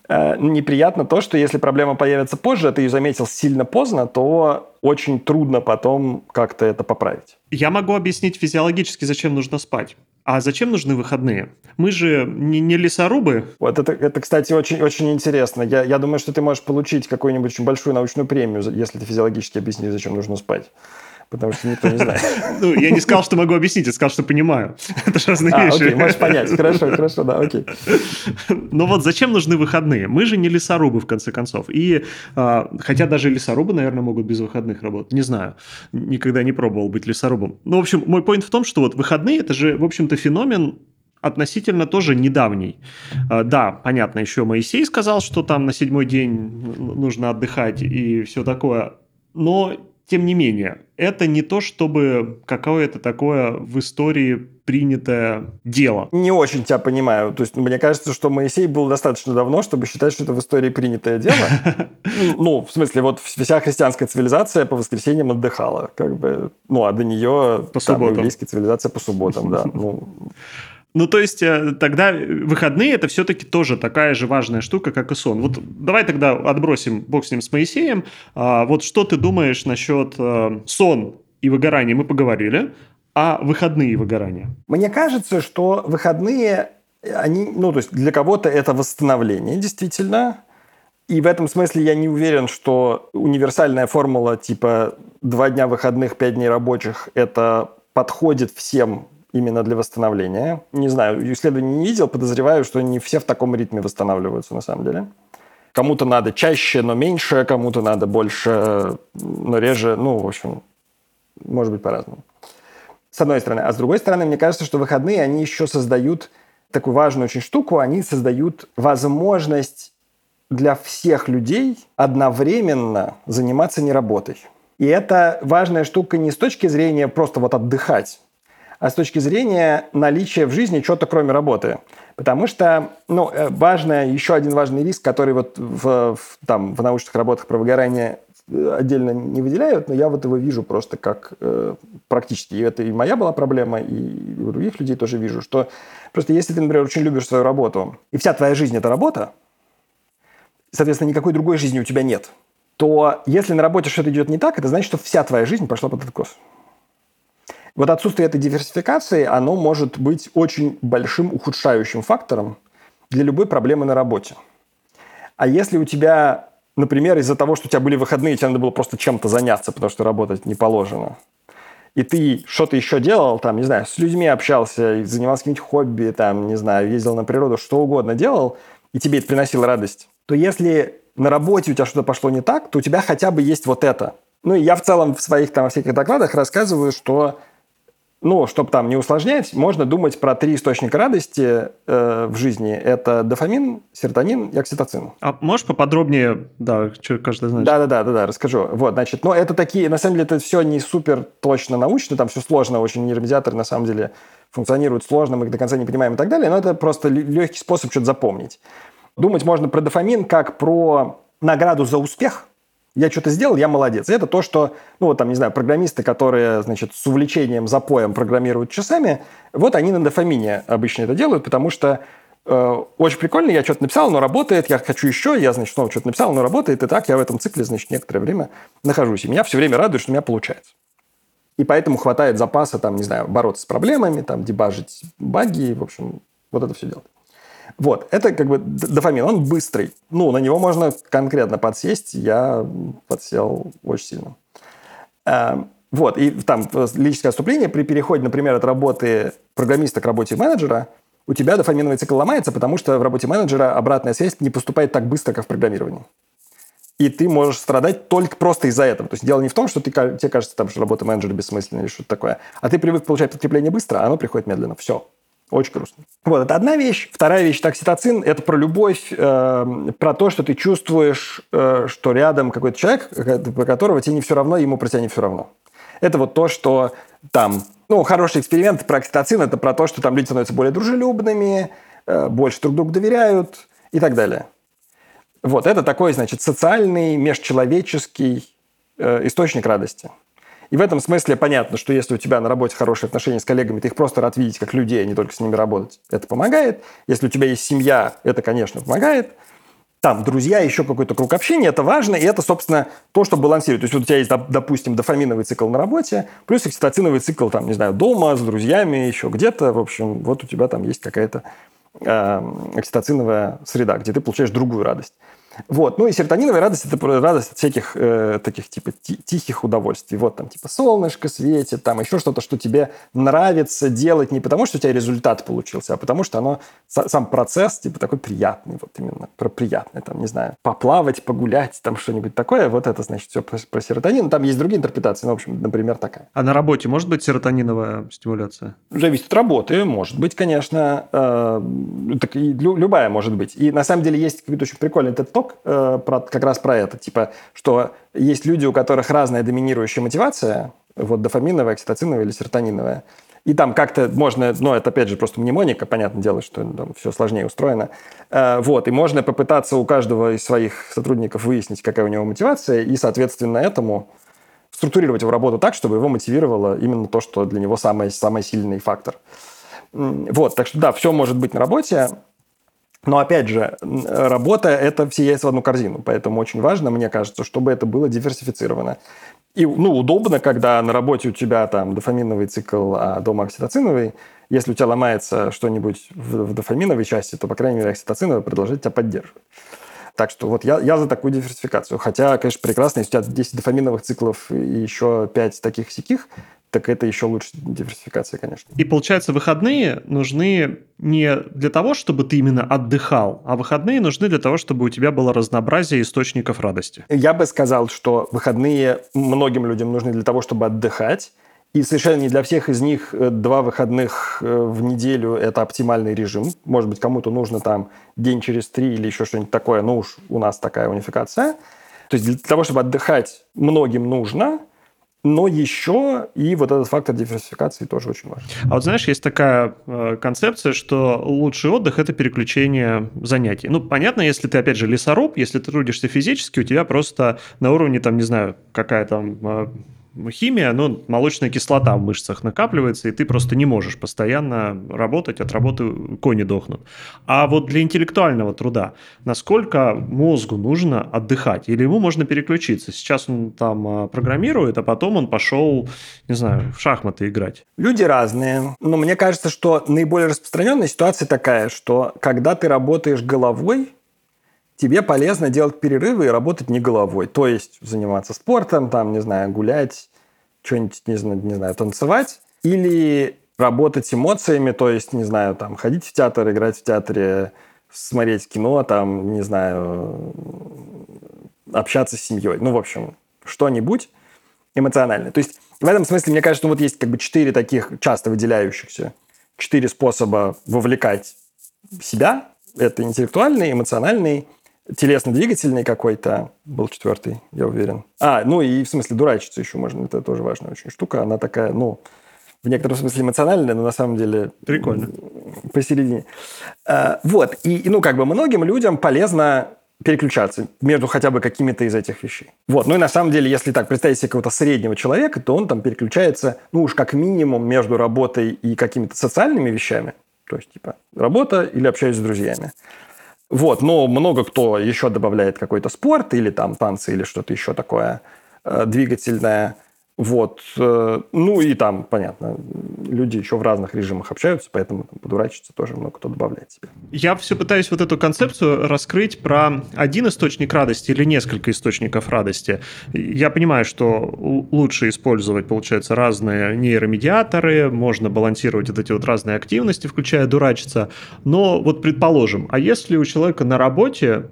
Э, неприятно то, что если проблема появится позже, а ты ее заметил сильно поздно, то очень трудно потом как-то это поправить. Я могу объяснить физиологически, зачем нужно спать. А зачем нужны выходные? Мы же не, не лесорубы. Вот это, это кстати, очень, очень интересно. Я, я думаю, что ты можешь получить какую-нибудь очень большую научную премию, если ты физиологически объяснишь, зачем нужно спать потому что никто не знает. *laughs* Ну, я не сказал, что могу объяснить, я сказал, что понимаю. *laughs* Это же разные а, вещи. окей, можешь понять. Хорошо, хорошо, да, окей. Ну вот зачем нужны выходные? Мы же не лесорубы, в конце концов. И а, хотя даже лесорубы, наверное, могут без выходных работать. Не знаю. Никогда не пробовал быть лесорубом. Ну, в общем, мой point в том, что вот выходные – это же, в общем-то, феномен относительно тоже недавний. А, да, понятно, еще Моисей сказал, что там на седьмой день нужно отдыхать и все такое. Но тем не менее, это не то, чтобы какое-то такое в истории принятое дело. Не очень тебя понимаю. То есть мне кажется, что Моисей был достаточно давно, чтобы считать, что это в истории принятое дело. *laughs* Ну, в смысле, вот вся христианская цивилизация по воскресеньям отдыхала. Как бы, ну, а до нее по субботам. еврейская цивилизация по субботам, да. *laughs* Ну, ну, то есть э, тогда выходные это все-таки тоже такая же важная штука, как и сон. Вот давай тогда отбросим, бог с ним, с Моисеем. А, вот что ты думаешь насчет а, сон и выгорания? Мы поговорили. А выходные и выгорания? Мне кажется, что выходные, они, ну, то есть для кого-то это восстановление, действительно. И в этом смысле я не уверен, что универсальная формула типа два дня выходных, пять дней рабочих, это подходит всем именно для восстановления. Не знаю, исследований не видел, подозреваю, что не все в таком ритме восстанавливаются на самом деле. Кому-то надо чаще, но меньше, кому-то надо больше, но реже. Ну, в общем, может быть по-разному. С одной стороны. А с другой стороны, мне кажется, что выходные, они еще создают такую важную очень штуку. Они создают возможность для всех людей одновременно заниматься не работой. И это важная штука не с точки зрения просто вот отдыхать, с точки зрения наличия в жизни чего-то кроме работы. Потому что, ну, э, важно, еще один важный риск, который вот в, в, там, в научных работах про выгорание э, отдельно не выделяют, но я вот его вижу просто как э, практически. И это и моя была проблема, и у других людей тоже вижу, что просто если ты, например, очень любишь свою работу, и вся твоя жизнь – это работа, соответственно, никакой другой жизни у тебя нет, то если на работе что-то идет не так, это значит, что вся твоя жизнь пошла под откос. Вот отсутствие этой диверсификации, оно может быть очень большим ухудшающим фактором для любой проблемы на работе. А если у тебя, например, из-за того, что у тебя были выходные, тебе надо было просто чем-то заняться, потому что работать не положено, и ты что-то еще делал, там, не знаю, с людьми общался, занимался каким-нибудь хобби, там, не знаю, ездил на природу, что угодно делал, и тебе это приносило радость, то если на работе у тебя что-то пошло не так, то у тебя хотя бы есть вот это. Ну, и я в целом в своих там всяких докладах рассказываю, что ну, чтобы там не усложнять, можно думать про три источника радости э, в жизни. Это дофамин, серотонин и окситоцин. А можешь поподробнее, да, что каждый знает? Да-да-да, да, расскажу. Вот, значит, но это такие, на самом деле, это все не супер точно научно, там все сложно, очень нейромедиаторы на самом деле функционируют сложно, мы их до конца не понимаем и так далее, но это просто легкий способ что-то запомнить. Думать можно про дофамин как про награду за успех – я что-то сделал, я молодец. Это то, что, ну, вот там, не знаю, программисты, которые, значит, с увлечением, запоем программируют часами, вот они на дофамине обычно это делают, потому что э, очень прикольно, я что-то написал, но работает, я хочу еще, я, значит, снова что-то написал, но работает, и так я в этом цикле, значит, некоторое время нахожусь. И меня все время радует, что у меня получается. и поэтому хватает запаса, там, не знаю, бороться с проблемами, там, дебажить баги, в общем, вот это все делать. Вот, это как бы дофамин, он быстрый. Ну, на него можно конкретно подсесть, я подсел очень сильно. Э, вот, и там лирическое отступление при переходе, например, от работы программиста к работе менеджера, у тебя дофаминовый цикл ломается, потому что в работе менеджера обратная связь не поступает так быстро, как в программировании и ты можешь страдать только просто из-за этого. То есть дело не в том, что ты, тебе кажется, там, что работа менеджера бессмысленная или что-то такое, а ты привык получать подкрепление быстро, а оно приходит медленно. Все. Очень грустно. Вот, это одна вещь. Вторая вещь, токситоцин, это про любовь, э, про то, что ты чувствуешь, э, что рядом какой-то человек, про которого тебе не все равно, ему про тебя не все равно. Это вот то, что там, ну, хороший эксперимент про окситоцин, это про то, что там люди становятся более дружелюбными, э, больше друг другу доверяют и так далее. Вот, это такой, значит, социальный, межчеловеческий э, источник радости. И в этом смысле понятно, что если у тебя на работе хорошие отношения с коллегами, ты их просто рад видеть как людей, а не только с ними работать. Это помогает. Если у тебя есть семья, это, конечно, помогает. Там друзья, еще какой-то круг общения, это важно, и это, собственно, то, что балансирует. То есть вот у тебя есть, допустим, дофаминовый цикл на работе, плюс окситоциновый цикл, там, не знаю, дома, с друзьями, еще где-то. В общем, вот у тебя там есть какая-то э, окситоциновая среда, где ты получаешь другую радость. Вот. Ну и серотониновая радость – это радость от всяких э, таких типа тихих удовольствий. Вот там типа солнышко светит, там еще что-то, что тебе нравится делать не потому, что у тебя результат получился, а потому что оно, сам процесс типа такой приятный, вот именно про приятный, там, не знаю, поплавать, погулять, там что-нибудь такое. Вот это, значит, все про, про серотонин. Там есть другие интерпретации, ну, в общем, например, такая. А на работе может быть серотониновая стимуляция? Зависит от работы, может быть, конечно. Э, так и любая может быть. И на самом деле есть какой-то очень прикольный этот ток э, про, как раз про это. Типа, что есть люди, у которых разная доминирующая мотивация, вот дофаминовая, окситоциновая или серотониновая. И там как-то можно, ну, это опять же просто мнемоника, понятное дело, что там все сложнее устроено. Э, вот, и можно попытаться у каждого из своих сотрудников выяснить, какая у него мотивация, и, соответственно, этому структурировать его работу так, чтобы его мотивировало именно то, что для него самый, самый сильный фактор. Вот, так что да, все может быть на работе. Но опять же, работа – это все яйца в одну корзину. Поэтому очень важно, мне кажется, чтобы это было диверсифицировано. И ну, удобно, когда на работе у тебя там дофаминовый цикл, а дома окситоциновый. Если у тебя ломается что-нибудь в, в дофаминовой части, то, по крайней мере, окситоциновая продолжает тебя поддерживать. Так что вот я, я за такую диверсификацию. Хотя, конечно, прекрасно, если у тебя 10 дофаминовых циклов и еще 5 таких сяких, так это еще лучше диверсификация, конечно. И получается, выходные нужны не для того, чтобы ты именно отдыхал, а выходные нужны для того, чтобы у тебя было разнообразие источников радости. Я бы сказал, что выходные многим людям нужны для того, чтобы отдыхать. И совершенно не для всех из них э, два выходных э, в неделю – это оптимальный режим. Может быть, кому-то нужно там день через три или еще что-нибудь такое. Ну уж у нас такая унификация. То есть для того, чтобы отдыхать, многим нужно – но еще и вот этот фактор диверсификации тоже очень важен. А вот знаешь, есть такая э, концепция, что лучший отдых – это переключение занятий. Ну, понятно, если ты, опять же, лесоруб, если ты трудишься физически, у тебя просто на уровне, там, не знаю, какая там э, химия, ну, молочная кислота в мышцах накапливается, и ты просто не можешь постоянно работать, от работы кони дохнут. А вот для интеллектуального труда, насколько мозгу нужно отдыхать? Или ему можно переключиться? Сейчас он там а, программирует, а потом он пошел, не знаю, в шахматы играть. Люди разные. Но мне кажется, что наиболее распространенная ситуация такая, что когда ты работаешь головой, тебе полезно делать перерывы и работать не головой. То есть заниматься спортом, там, не знаю, гулять, что-нибудь, не знаю, не знаю, танцевать. Или работать эмоциями, то есть, не знаю, там, ходить в театр, играть в театре, смотреть кино, там, не знаю, общаться с семьей. Ну, в общем, что-нибудь эмоциональное. То есть, в этом смысле, мне кажется, ну, вот есть как бы четыре таких часто выделяющихся, четыре способа вовлекать себя. Это интеллектуальный, эмоциональный, телесно-двигательный какой-то был четвертый, я уверен. А, ну и в смысле дурачиться еще можно, это тоже важная очень штука. Она такая, ну, в некотором смысле эмоциональная, но на самом деле... Прикольно. Посередине. А, вот, и, ну, как бы многим людям полезно переключаться между хотя бы какими-то из этих вещей. Вот. Ну и на самом деле, если так представить себе какого-то среднего человека, то он там переключается, ну уж как минимум между работой и какими-то социальными вещами. То есть, типа, работа или общаюсь с друзьями. Вот, но много кто еще добавляет какой-то спорт или там танцы или что-то еще такое э, двигательное. Вот. Э, ну и там, понятно, люди еще в разных режимах общаются, поэтому там, подурачиться тоже много кто добавляет себе. Я все пытаюсь вот эту концепцию раскрыть про один источник радости или несколько источников радости. Я понимаю, что лучше использовать, получается, разные нейромедиаторы, можно балансировать вот эти вот разные активности, включая дурачиться. Но вот предположим, а если у человека на работе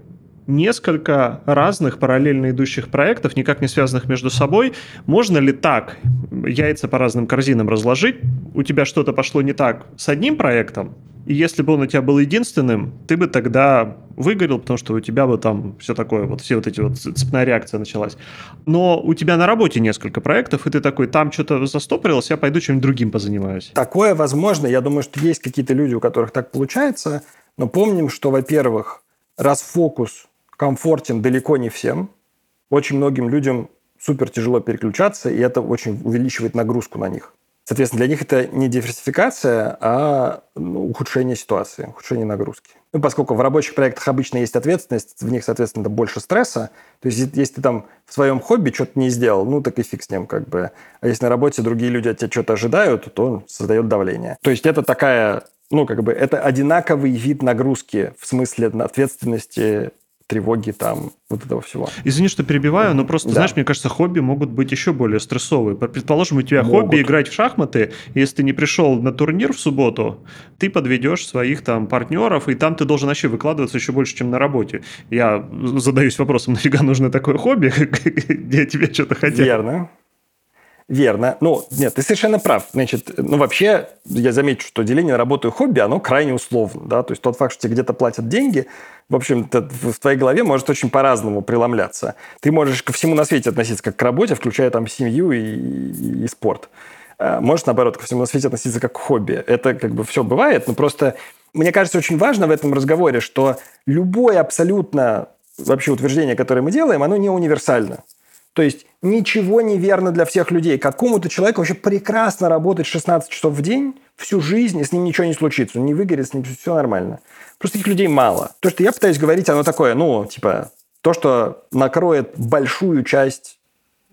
несколько разных параллельно идущих проектов, никак не связанных между собой. Можно ли так яйца по разным корзинам разложить? У тебя что-то пошло не так с одним проектом, и если бы он у тебя был единственным, ты бы тогда выгорел, потому что у тебя бы там все такое, вот все вот эти вот цепная реакция началась. Но у тебя на работе несколько проектов, и ты такой, там что-то застопорилось, я пойду чем-нибудь другим позанимаюсь. Такое возможно. Я думаю, что есть какие-то люди, у которых так получается. Но помним, что, во-первых, раз фокус комфортен далеко не всем. Очень многим людям супер тяжело переключаться, и это очень увеличивает нагрузку на них. Соответственно, для них это не диверсификация, а ну, ухудшение ситуации, ухудшение нагрузки. Ну, поскольку в рабочих проектах обычно есть ответственность, в них, соответственно, больше стресса. То есть, если ты там в своем хобби что-то не сделал, ну, так и фиг с ним, как бы. А если на работе другие люди от тебя что-то ожидают, то он создает давление. То есть, это такая, ну, как бы, это одинаковый вид нагрузки в смысле ответственности тревоги там, вот этого всего. Извини, что перебиваю, но просто, да. знаешь, мне кажется, хобби могут быть еще более стрессовые. Предположим, у тебя могут. хобби играть в шахматы, если ты не пришел на турнир в субботу, ты подведешь своих там партнеров, и там ты должен вообще выкладываться еще больше, чем на работе. Я задаюсь вопросом, *laughs* нафига нужно такое хобби, *laughs* где тебе что-то хотят? Верно. Верно. Ну, нет, ты совершенно прав. Значит, ну, вообще, я замечу, что деление на работу и хобби, оно крайне условно, да, то есть тот факт, что тебе где-то платят деньги, в общем-то, в твоей голове может очень по-разному преломляться. Ты можешь ко всему на свете относиться как к работе, включая там семью и, и, и спорт. А можешь, наоборот, ко всему на свете относиться как к хобби. Это как бы все бывает, но просто мне кажется, очень важно в этом разговоре, что любое абсолютно вообще утверждение, которое мы делаем, оно не универсально. То есть ничего не верно для всех людей. Какому-то человеку вообще прекрасно работать 16 часов в день всю жизнь, и с ним ничего не случится. Он не выгорит, с ним все нормально. Просто таких людей мало. То, что я пытаюсь говорить, оно такое, ну, типа, то, что накроет большую часть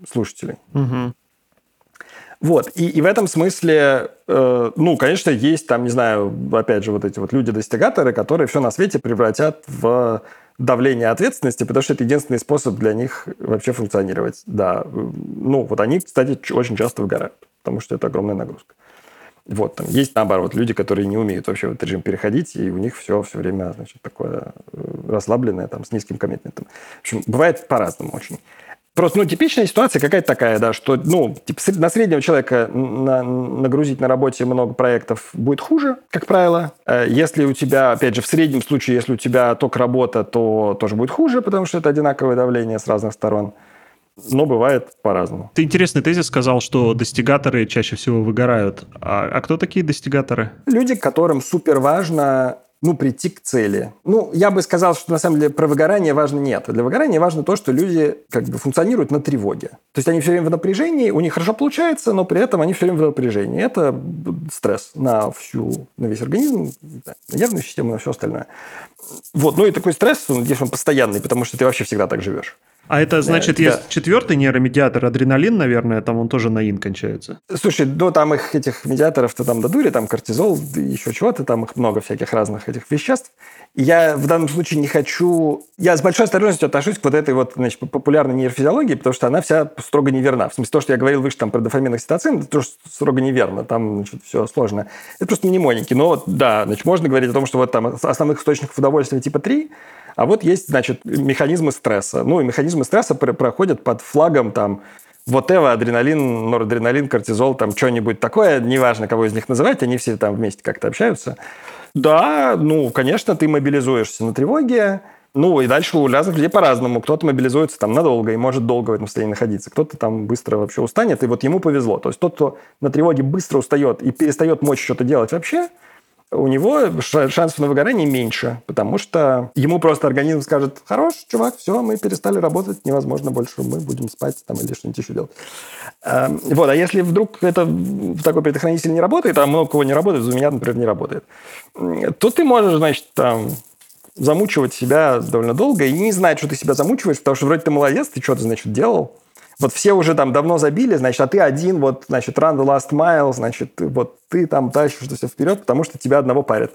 слушателей. Угу. Вот, и, и в этом смысле, э, ну, конечно, есть там, не знаю, опять же, вот эти вот люди-достигаторы, которые все на свете превратят в давление ответственности, потому что это единственный способ для них вообще функционировать. Да, ну, вот они, кстати, очень часто выгорают, потому что это огромная нагрузка. Вот, там есть, наоборот, люди, которые не умеют вообще в этот режим переходить, и у них все все время, значит, такое э, расслабленное, там, с низким коммитментом. В общем, бывает по-разному очень. Просто, ну, типичная ситуация какая-то такая, да, что, ну, типа, на среднего человека на, нагрузить на работе много проектов будет хуже, как правило. Э, если у тебя, опять же, в среднем случае, если у тебя только работа, то тоже будет хуже, потому что это одинаковое давление с разных сторон. Но бывает по-разному. Ты интересный тезис сказал, что достигаторы чаще всего выгорают. А, а кто такие достигаторы? Люди, которым супер важно ну, прийти к цели. Ну, я бы сказал, что на самом деле про выгорание важно нет. Для выгорания важно то, что люди как бы функционируют на тревоге. То есть они все время в напряжении, у них хорошо получается, но при этом они все время в напряжении. Это стресс на всю, на весь организм, на нервную систему, на все остальное. Вот, ну и такой стресс, он, если он постоянный, потому что ты вообще всегда так живешь. А это значит, да, есть да. четвертый нейромедиатор, адреналин, наверное, там он тоже на ин кончается. Слушай, ну там их, этих медиаторов-то там до дури, там кортизол, еще чего-то, там их много всяких разных этих веществ. Я в данном случае не хочу... Я с большой осторожностью отношусь к вот этой вот значит, популярной нейрофизиологии, потому что она вся строго неверна. В смысле, то, что я говорил выше там про дофамин, окситоцин, это тоже строго неверно. Там значит, все сложно. Это просто мнемоники. Но да, значит, можно говорить о том, что вот там основных источников удовольствия типа 3, а вот есть, значит, механизмы стресса. Ну, и механизмы стресса проходят под флагом там вот это адреналин, норадреналин, кортизол, там что-нибудь такое, неважно, кого из них называть, они все там вместе как-то общаются. Да, ну, конечно, ты мобилизуешься на тревоге, ну, и дальше у разных людей по-разному. Кто-то мобилизуется там надолго и может долго в этом состоянии находиться. Кто-то там быстро вообще устанет, и вот ему повезло. То есть тот, кто на тревоге быстро устает и перестает мочь что-то делать вообще, у него шансов на выгорание меньше, потому что ему просто организм скажет, хорош, чувак, все, мы перестали работать, невозможно больше, мы будем спать там или что-нибудь еще делать. Эм, вот, а если вдруг это такой предохранитель не работает, а много кого не работает, у меня, например, не работает, то ты можешь, значит, там замучивать себя довольно долго и не знать, что ты себя замучиваешь, потому что вроде ты молодец, ты что-то, значит, делал, Вот все уже там давно забили, значит, а ты один, вот, значит, run the last mile, значит, вот ты там тащишь все вперед, потому что тебя одного парят.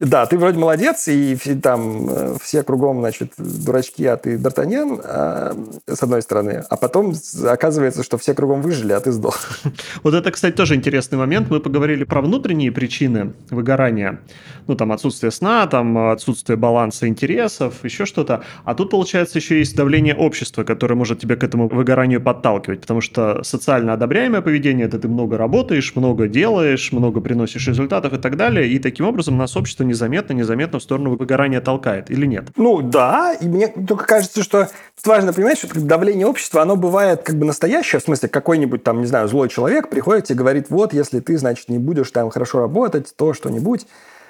Да, ты вроде молодец, и там э, все кругом, значит, дурачки, а ты Д'Артаньян, а, с одной стороны. А потом оказывается, что все кругом выжили, а ты сдох. *laughs* Вот это, кстати, тоже интересный момент. Мы поговорили про внутренние причины выгорания. Ну, там, отсутствие сна, там, отсутствие баланса интересов, еще что-то. А тут, получается, еще есть давление общества, которое может тебя к этому выгоранию подталкивать. Потому что социально одобряемое поведение – это ты много работаешь, много делаешь, много приносишь результатов и так далее. И таким образом нас общество незаметно, незаметно в сторону выгорания толкает или нет? Ну да, и мне только кажется, что важно понимать, что давление общества, оно бывает как бы настоящее, в смысле какой-нибудь там, не знаю, злой человек приходит и говорит, вот, если ты, значит, не будешь там хорошо работать, то что-нибудь,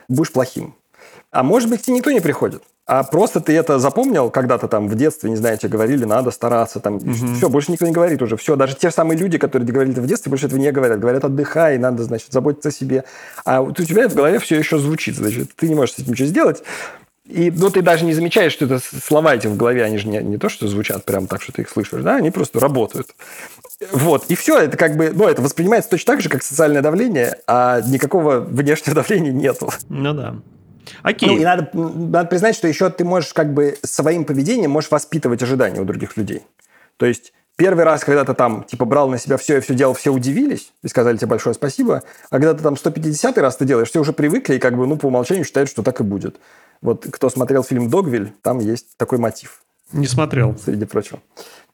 будешь плохим. А может быть, и никто не приходит. А просто ты это запомнил когда-то там в детстве, не знаю, тебе говорили, надо стараться, там, угу. все, больше никто не говорит уже, все, даже те самые люди, которые говорили это в детстве, больше этого не говорят, говорят, отдыхай, надо, значит, заботиться о себе, а вот у тебя в голове все еще звучит, значит, ты не можешь с этим ничего сделать, и ну, ты даже не замечаешь, что это слова эти в голове, они же не, не то, что звучат прям так, что ты их слышишь, да, они просто работают. Вот, и все, это как бы, ну, это воспринимается точно так же, как социальное давление, а никакого внешнего *laughs* давления нету. Ну да. Окей. Ну, и надо, надо признать, что еще ты можешь как бы своим поведением можешь воспитывать ожидания у других людей. То есть первый раз, когда ты там, типа, брал на себя все и все делал, все удивились и сказали тебе большое спасибо, а когда ты там 150 раз ты делаешь, все уже привыкли и как бы, ну, по умолчанию считают, что так и будет. Вот кто смотрел фильм «Догвиль», там есть такой мотив. Не смотрел. Среди прочего.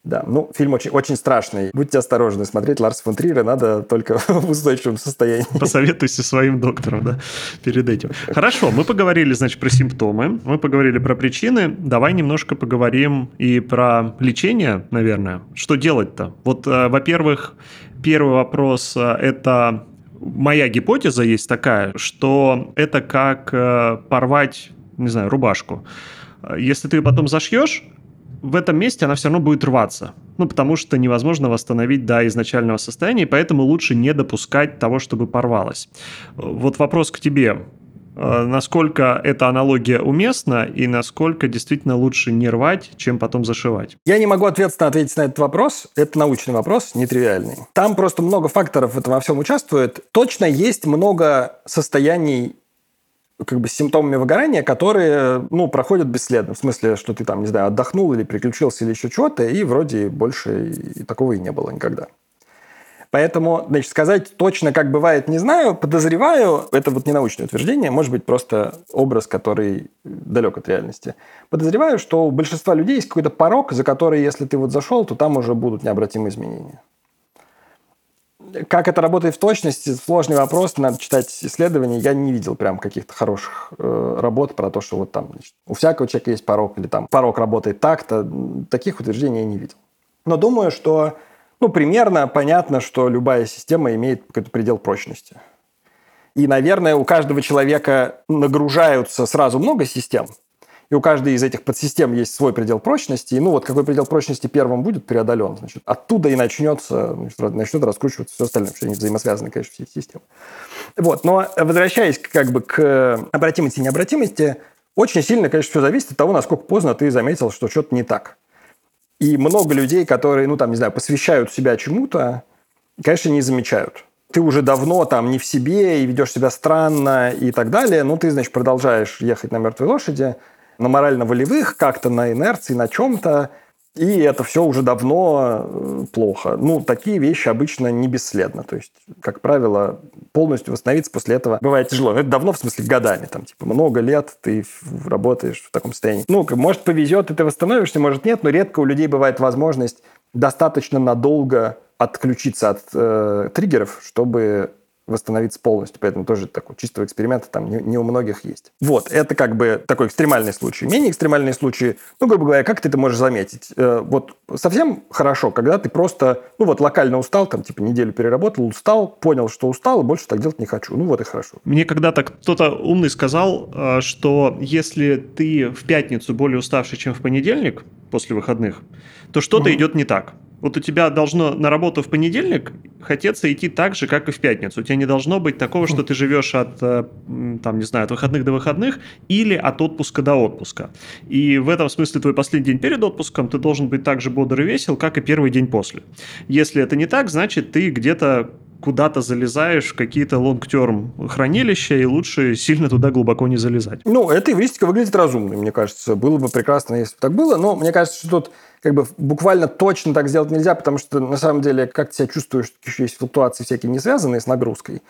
Да, ну, фильм очень, очень страшный. Будьте осторожны, смотреть Ларса фон Триера надо только *laughs* в устойчивом состоянии. Посоветуйся своим доктором, да, перед этим. Хорошо, мы поговорили, значит, про симптомы, мы поговорили про причины. Давай немножко поговорим и про лечение, наверное. Что делать-то? Вот, э, во-первых, первый вопрос э, – это моя гипотеза есть такая, что это как э, порвать, не знаю, рубашку. Если ты ее потом зашьешь, в этом месте она все равно будет рваться. Ну, потому что невозможно восстановить до изначального состояния, поэтому лучше не допускать того, чтобы порвалось. Вот вопрос к тебе. Э, насколько эта аналогия уместна и насколько действительно лучше не рвать, чем потом зашивать? Я не могу ответственно ответить на этот вопрос. Это научный вопрос, нетривиальный. Там просто много факторов в этом во всем участвует. Точно есть много состояний как бы с симптомами выгорания, которые, ну, проходят бесследно. В смысле, что ты там, не знаю, отдохнул или переключился или еще чего-то, и вроде больше и такого и не было никогда. Поэтому, значит, сказать точно, как бывает, не знаю, подозреваю, это вот не научное утверждение, может быть, просто образ, который далек от реальности. Подозреваю, что у большинства людей есть какой-то порог, за который, если ты вот зашел, то там уже будут необратимые изменения. Как это работает в точности, сложный вопрос, надо читать исследования. Я не видел прям каких-то хороших э, работ про то, что вот там значит, у всякого человека есть порог, или там порог работает так-то. Таких утверждений я не видел. Но думаю, что ну, примерно понятно, что любая система имеет какой-то предел прочности. И, наверное, у каждого человека нагружаются сразу много систем – у каждой из этих подсистем есть свой предел прочности, и ну вот какой предел прочности первым будет преодолен, значит, оттуда и начнется, значит, начнет раскручиваться все остальное, потому что они взаимосвязаны, конечно, все системы. Вот, но возвращаясь как бы к обратимости и необратимости, очень сильно, конечно, все зависит от того, насколько поздно ты заметил, что что-то не так. И много людей, которые, ну, там, не знаю, посвящают себя чему-то, конечно, не замечают. Ты уже давно там не в себе и ведешь себя странно и так далее, но ты, значит, продолжаешь ехать на мертвой лошади – на морально-волевых, как-то на инерции, на чем-то, и это все уже давно э, плохо. Ну, такие вещи обычно не бесследно. То есть, как правило, полностью восстановиться после этого бывает тяжело. Это давно, в смысле, годами. Там, типа, много лет ты работаешь в таком состоянии. Ну, может, повезет, и ты восстановишься, может, нет, но редко у людей бывает возможность достаточно надолго отключиться от э, триггеров, чтобы восстановиться полностью. Поэтому тоже такой чистого эксперимента там не, не у многих есть. Вот, это как бы такой экстремальный случай. Менее экстремальные случаи, ну, грубо говоря, как ты это можешь заметить? Э, вот совсем хорошо, когда ты просто, ну, вот локально устал, там, типа, неделю переработал, устал, понял, что устал, и больше так делать не хочу. Ну, вот и хорошо. Мне когда-то кто-то умный сказал, э, что если ты в пятницу более уставший, чем в понедельник, после выходных, то что-то угу. идет не так. Вот у тебя должно на работу в понедельник хотеться идти так же, как и в пятницу. У тебя не должно быть такого, что ты живешь от, э, там, не знаю, от выходных до выходных или от отпуска до отпуска. И в этом смысле твой последний день перед отпуском ты должен быть так же бодр и весел, как и первый день после. Если это не так, значит, ты где-то куда-то залезаешь в какие-то лонг-терм хранилища, и лучше сильно туда глубоко не залезать. Ну, эта эвристика выглядит разумной, мне кажется. Было бы прекрасно, если бы так было, но мне кажется, что тут как бы буквально точно так сделать нельзя, потому что на самом деле, как ты себя чувствуешь, еще есть флуктуации всякие не связанные с нагрузкой.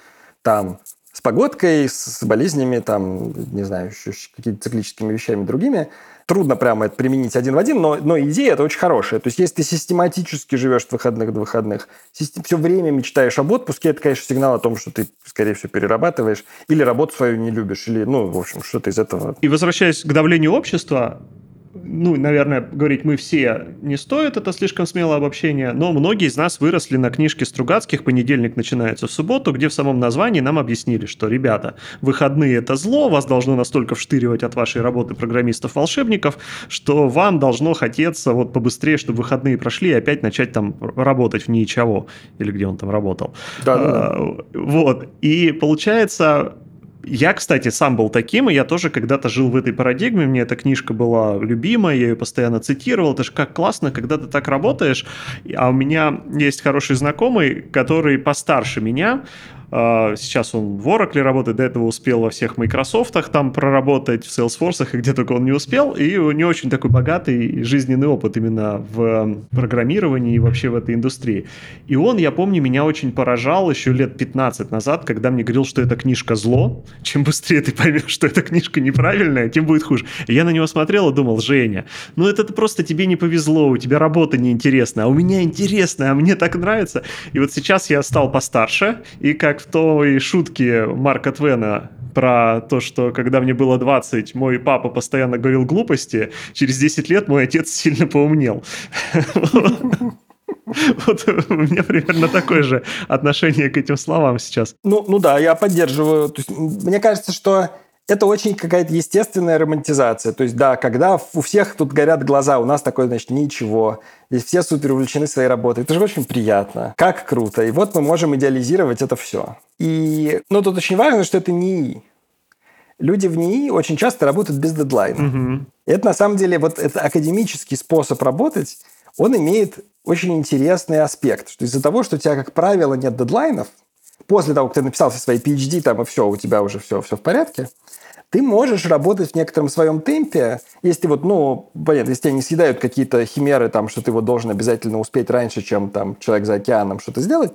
Там с погодкой, с болезнями, там, не знаю, еще какими-то циклическими вещами другими – трудно прямо это применить один в один, но, но идея это очень хорошая. То есть, если ты систематически живешь от выходных до выходных, все время мечтаешь об отпуске, это, конечно, сигнал о том, что ты, скорее всего, перерабатываешь, или работу свою не любишь, или, ну, в общем, что-то из этого. И возвращаясь к давлению общества, ну, наверное, говорить мы все не стоит, это слишком смелое обобщение, но многие из нас выросли на книжке Стругацких «Понедельник начинается в субботу», где в самом названии нам объяснили, что, ребята, выходные – это зло, вас должно настолько вштыривать от вашей работы программистов-волшебников, что вам должно хотеться вот побыстрее, чтобы выходные прошли, и опять начать там работать в ничего, или где он там работал. Да, да, да. Вот, и получается, я, кстати, сам был таким, и я тоже когда-то жил в этой парадигме, мне эта книжка была любимая, я ее постоянно цитировал, это же как классно, когда ты так работаешь, а у меня есть хороший знакомый, который постарше меня, сейчас он в Oracle работает, до этого успел во всех Microsoft там проработать, в Salesforce и где только он не успел. И у него очень такой богатый жизненный опыт именно в программировании и вообще в этой индустрии. И он, я помню, меня очень поражал еще лет 15 назад, когда мне говорил, что эта книжка зло. Чем быстрее ты поймешь, что эта книжка неправильная, тем будет хуже. И я на него смотрел и думал, Женя, ну это просто тебе не повезло, у тебя работа неинтересная, а у меня интересная, а мне так нравится. И вот сейчас я стал постарше, и как как в той шутке Марка Твена про то, что когда мне было 20, мой папа постоянно говорил глупости, через 10 лет мой отец сильно поумнел. Вот у меня примерно такое же отношение к этим словам сейчас. Ну, ну да, я поддерживаю. То есть, мне кажется, что это очень какая-то естественная романтизация. То есть, да, когда у всех тут горят глаза, у нас такое, значит, ничего. Здесь все супер увлечены своей работой. Это же очень приятно. Как круто. И вот мы можем идеализировать это все. И, ну, тут очень важно, что это не Люди в НИИ очень часто работают без дедлайна. Угу. И это, на самом деле, вот это академический способ работать, он имеет очень интересный аспект, что из-за того, что у тебя, как правило, нет дедлайнов, после того, как ты написал все свои PhD, там и все, у тебя уже все, все в порядке, ты можешь работать в некотором своем темпе, если вот, ну, понятно, если тебя не съедают какие-то химеры, там, что ты вот должен обязательно успеть раньше, чем там человек за океаном что-то сделать,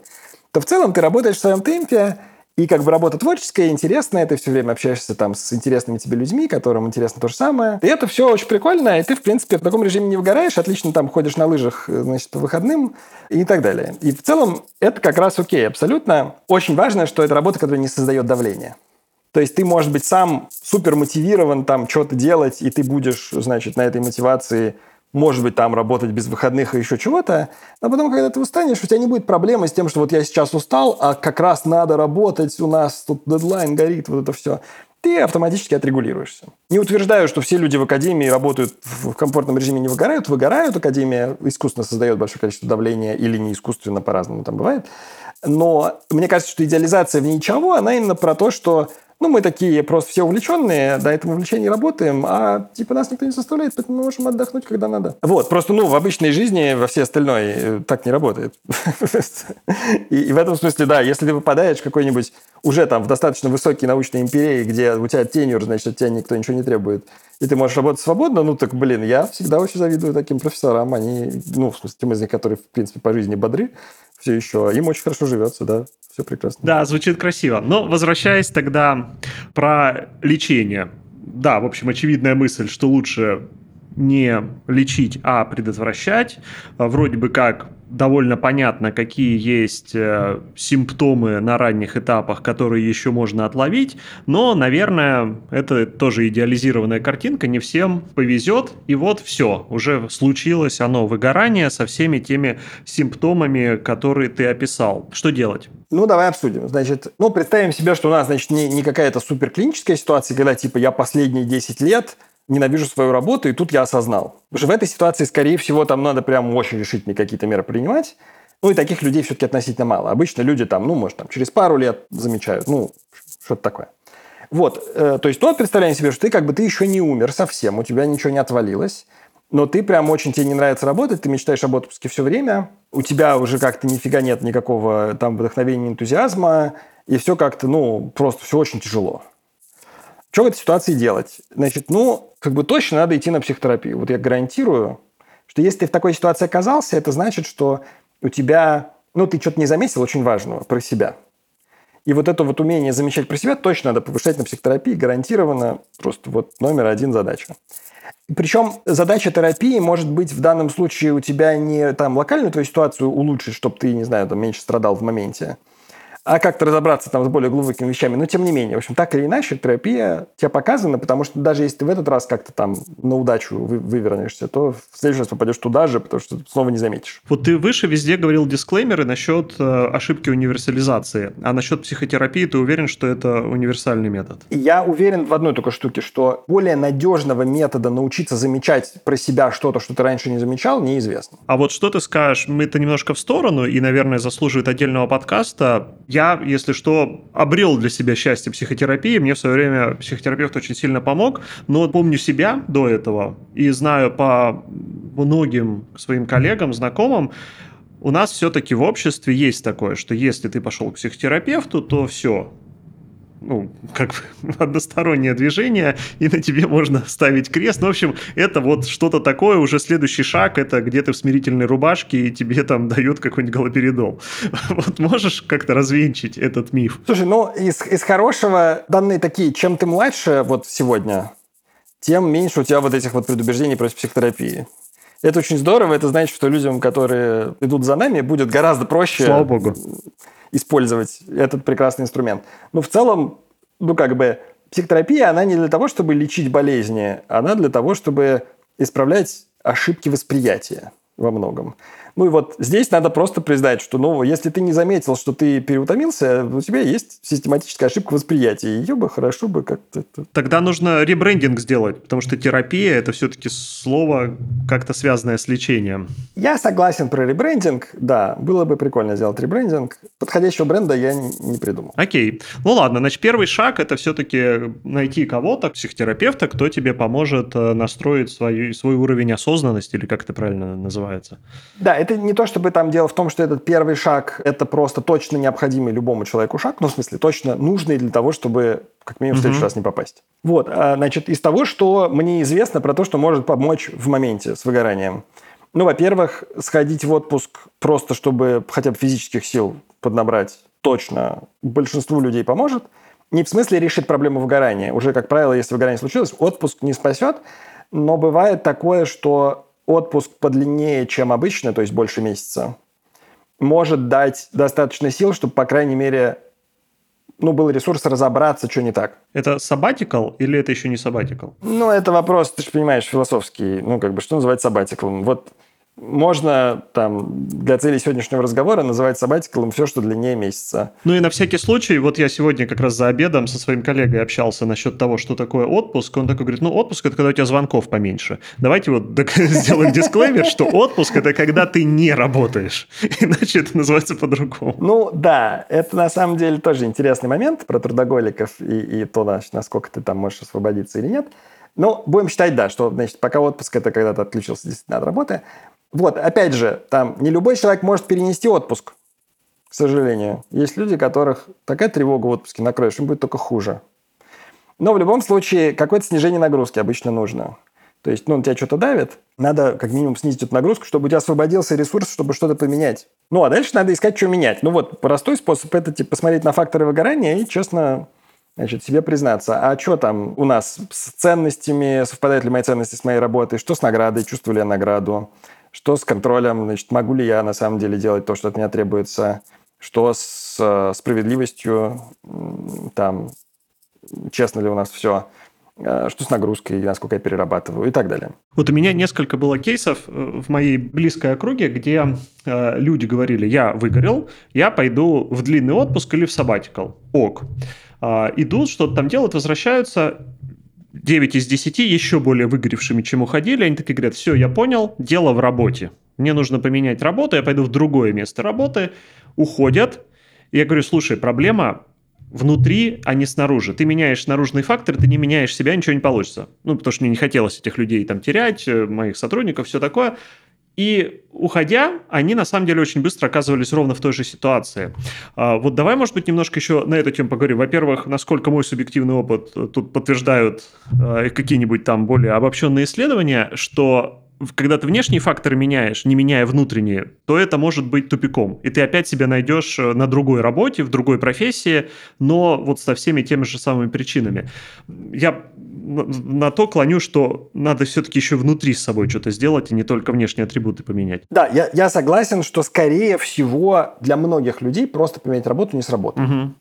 то в целом ты работаешь в своем темпе, и как бы работа творческая, интересная, ты все время общаешься там с интересными тебе людьми, которым интересно то же самое. И это все очень прикольно, и ты, в принципе, в таком режиме не выгораешь, отлично там ходишь на лыжах, значит, по выходным и так далее. И в целом это как раз окей, абсолютно. Очень важно, что это работа, которая не создает давления. То есть ты, может быть, сам супер мотивирован там что-то делать, и ты будешь, значит, на этой мотивации может быть, там работать без выходных и еще чего-то, но потом, когда ты устанешь, у тебя не будет проблемы с тем, что вот я сейчас устал, а как раз надо работать, у нас тут дедлайн горит, вот это все. Ты автоматически отрегулируешься. Не утверждаю, что все люди в академии работают в комфортном режиме, не выгорают. Выгорают. Академия искусственно создает большое количество давления или не искусственно, по-разному там бывает. Но мне кажется, что идеализация в ничего, она именно про то, что ну, мы такие просто все увлеченные, до этого увлечения работаем, а типа нас никто не заставляет, поэтому мы можем отдохнуть, когда надо. Вот, просто, ну, в обычной жизни, во всей остальной э, так не работает. *laughs* и, в этом смысле, да, если ты попадаешь в какой-нибудь уже там в достаточно высокие научные империи, где у тебя тенюр, значит, от тебя никто ничего не требует, и ты можешь работать свободно, ну так, блин, я всегда очень завидую таким профессорам. Они, ну, в смысле, тем из них, которые, в принципе, по жизни бодры все еще, им очень хорошо живется, да все прекрасно. Да, звучит красиво. Но возвращаясь тогда про лечение. Да, в общем, очевидная мысль, что лучше не лечить, а предотвращать. Вроде бы как довольно понятно, какие есть э, симптомы на ранних этапах, которые еще можно отловить, но, наверное, это тоже идеализированная картинка, не всем повезет, и вот все, уже случилось оно, выгорание со всеми теми симптомами, которые ты описал. Что делать? Ну, давай обсудим. Значит, ну, представим себе, что у нас, значит, не, не какая-то суперклиническая ситуация, когда, типа, я последние 10 лет ненавижу свою работу, и тут я осознал. Потому что в этой ситуации, скорее всего, там надо прям очень решительные какие-то меры принимать. Ну, и таких людей все-таки относительно мало. Обычно люди там, ну, может, там, через пару лет замечают, ну, что-то такое. Вот, э, то есть, то представляем себе, что ты как бы ты еще не умер совсем, у тебя ничего не отвалилось, но ты прям очень тебе не нравится работать, ты мечтаешь об отпуске все время, у тебя уже как-то нифига нет никакого там вдохновения, энтузиазма, и все как-то, ну, просто все очень тяжело. Что в этой ситуации делать? Значит, ну, как бы точно надо идти на психотерапию. Вот я гарантирую, что если ты в такой ситуации оказался, это значит, что у тебя, ну, ты что-то не заметил очень важного про себя. И вот это вот умение замечать про себя точно надо повышать на психотерапии, гарантированно. Просто вот номер один задача. Причем задача терапии может быть в данном случае у тебя не там локальную твою ситуацию улучшить, чтобы ты, не знаю, там меньше страдал в моменте, а как-то разобраться там с более глубокими вещами. Но тем не менее, в общем, так или иначе, терапия тебе показана, потому что даже если ты в этот раз как-то там на удачу вы, вывернешься, то в следующий раз попадешь туда же, потому что снова не заметишь. Вот ты выше везде говорил дисклеймеры насчет э, ошибки универсализации, а насчет психотерапии ты уверен, что это универсальный метод? Я уверен в одной только штуке, что более надежного метода научиться замечать про себя что-то, что ты раньше не замечал, неизвестно. А вот что ты скажешь, мы это немножко в сторону и, наверное, заслуживает отдельного подкаста я, если что, обрел для себя счастье психотерапии. Мне в свое время психотерапевт очень сильно помог. Но помню себя до этого и знаю по многим своим коллегам, знакомым, у нас все-таки в обществе есть такое, что если ты пошел к психотерапевту, то все, ну, как бы *laughs* одностороннее движение, и на тебе можно ставить крест. Ну, в общем, это вот что-то такое, уже следующий шаг, это где ты в смирительной рубашке, и тебе там дают какой-нибудь галоперидол. *laughs* Вот можешь как-то развенчить этот миф? Слушай, ну, из, из хорошего данные такие, чем ты младше вот сегодня, тем меньше у тебя вот этих вот предубеждений против психотерапии. Это очень здорово, это значит, что людям, которые идут за нами, будет гораздо проще... Слава богу использовать этот прекрасный инструмент. Но в целом, ну как бы, психотерапия, она не для того, чтобы лечить болезни, она для того, чтобы исправлять ошибки восприятия во многом. Ну и вот здесь надо просто признать, что, ну, если ты не заметил, что ты переутомился, у тебя есть систематическая ошибка восприятия. Ее бы хорошо бы как-то... Тогда нужно ребрендинг сделать, потому что терапия – это все-таки слово как-то связанное с лечением. Я согласен про ребрендинг, да. Было бы прикольно сделать ребрендинг. Подходящего бренда я не придумал. Окей. Ну ладно, значит, первый шаг – это все-таки найти кого-то, психотерапевта, кто тебе поможет э, настроить свой, свой уровень осознанности, или как это правильно называется. Да, это не то, чтобы там дело в том, что этот первый шаг – это просто точно необходимый любому человеку шаг, ну, в смысле, точно нужный для того, чтобы как минимум в следующий раз не попасть. Вот, а, значит, из того, что мне известно про то, что может помочь в моменте с выгоранием. Ну, во-первых, сходить в отпуск просто, чтобы хотя бы физических сил поднабрать, точно большинству людей поможет. Не в смысле решит проблему выгорания. Уже, как правило, если выгорание случилось, отпуск не спасет. Но бывает такое, что отпуск подлиннее, чем обычно, то есть больше месяца, может дать достаточно сил, чтобы, по крайней мере, ну, был ресурс разобраться, что не так. Это sabbatical или это еще не sabbatical? Ну, это вопрос, ты же понимаешь, философский. Ну, как бы, что называть sabbatical? Вот можно там для целей сегодняшнего разговора называть сабатиклом все, что длиннее месяца. Ну и на всякий случай, вот я сегодня как раз за обедом со своим коллегой общался насчет того, что такое отпуск. Он такой говорит, ну отпуск это когда у тебя звонков поменьше. Давайте вот *laughs* сделаем дисклеймер, что отпуск это когда ты не работаешь. *laughs* Иначе это называется по-другому. Ну да, это на самом деле тоже интересный момент про трудоголиков и, и то, насколько ты там можешь освободиться или нет. Ну, будем считать, да, что, значит, пока отпуск это когда ты отключился действительно от работы. Вот, опять же, там не любой человек может перенести отпуск, к сожалению. Есть люди, которых такая тревога в отпуске накроешь, им будет только хуже. Но в любом случае какое-то снижение нагрузки обычно нужно. То есть, ну, он тебя что-то давит, надо как минимум снизить эту нагрузку, чтобы у тебя освободился ресурс, чтобы что-то поменять. Ну, а дальше надо искать, что менять. Ну, вот, простой способ – это, типа, посмотреть на факторы выгорания и, честно, значит, себе признаться, а что там у нас с ценностями, совпадают ли мои ценности с моей работой, что с наградой, чувствую ли я награду, что с контролем, значит, могу ли я на самом деле делать то, что от меня требуется, что с э, справедливостью, там, честно ли у нас все, э, что с нагрузкой, насколько я перерабатываю и так далее. Вот у меня несколько было кейсов э, в моей близкой округе, где люди говорили, я выгорел, я пойду в длинный отпуск или в сабатикал. Ок. Э, идут, что-то там делают, возвращаются, 9 из 10 еще более выгоревшими, чем уходили. Они такие говорят, все, я понял, дело в работе. Мне нужно поменять работу, я пойду в другое место работы. Уходят. Я говорю, слушай, проблема внутри, а не снаружи. Ты меняешь наружный фактор, ты не меняешь себя, ничего не получится. Ну, потому что мне не хотелось этих людей там терять, э, моих сотрудников, все такое. И уходя, они на самом деле очень быстро оказывались ровно в той же ситуации. А, вот давай, может быть, немножко еще на эту тему поговорим. Во-первых, насколько мой субъективный опыт тут подтверждают а, какие-нибудь там более обобщенные исследования, что когда ты внешние факторы меняешь, не меняя внутренние, то это может быть тупиком. И ты опять себя найдешь э, на другой работе, в другой профессии, но вот со всеми теми же самыми причинами. Я на то клоню, что надо все-таки еще внутри с собой что-то сделать, и не только внешние атрибуты поменять. Да, я, я согласен, что скорее всего для многих людей просто поменять работу не сработает. Угу.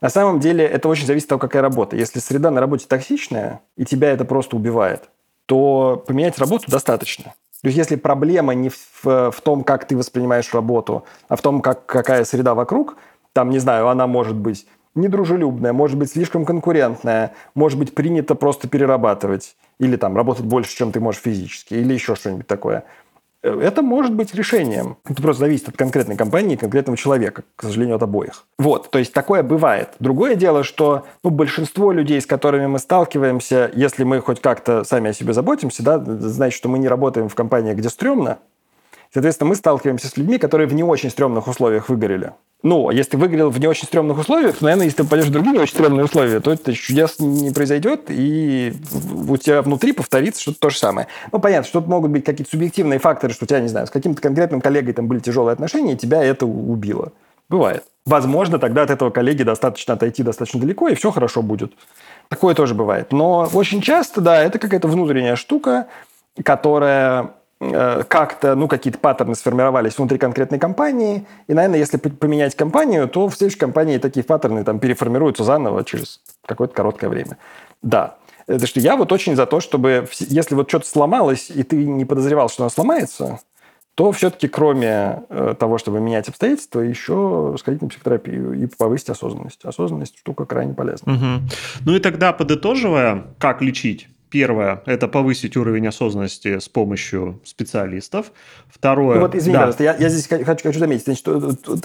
На самом деле это очень зависит от того, какая работа. Если среда на работе токсичная, и тебя это просто убивает, то поменять работу достаточно. То есть если проблема не в, в том, как ты воспринимаешь работу, а в том, как, какая среда вокруг, там, не знаю, она может быть недружелюбная, может быть слишком конкурентная, может быть принято просто перерабатывать или там работать больше, чем ты можешь физически, или еще что-нибудь такое – это может быть решением. Это просто зависит от конкретной компании и конкретного человека, к сожалению, от обоих. Вот, то есть такое бывает. Другое дело, что ну, большинство людей, с которыми мы сталкиваемся, если мы хоть как-то сами о себе заботимся, да, значит, что мы не работаем в компании, где стрёмно, Соответственно, мы сталкиваемся с людьми, которые в не очень стрёмных условиях выгорели. Ну, если ты выгорел в не очень стрёмных условиях, то, наверное, если ты попадешь в другие очень стрёмные условия, то это чудес не произойдет, и у тебя внутри повторится что-то то же самое. Ну, понятно, что тут могут быть какие-то субъективные факторы, что у тебя, не знаю, с каким-то конкретным коллегой там были тяжелые отношения, и тебя это убило. Бывает. Возможно, тогда от этого коллеги достаточно отойти достаточно далеко, и все хорошо будет. Такое тоже бывает. Но очень часто, да, это какая-то внутренняя штука, которая как-то, ну, какие-то паттерны сформировались внутри конкретной компании, и, наверное, если поменять компанию, то в следующей компании такие паттерны там переформируются заново через какое-то короткое время. Да. Это что я вот очень за то, чтобы, если вот что-то сломалось, и ты не подозревал, что оно сломается, то все-таки кроме э, того, чтобы менять обстоятельства, еще сходить на психотерапию и повысить осознанность. Осознанность штука крайне полезна. Угу. Ну и тогда, подытоживая, как лечить Первое – это повысить уровень осознанности с помощью специалистов. Второе… Ну вот, извини, да. пожалуйста, я, я здесь хочу, хочу заметить, значит,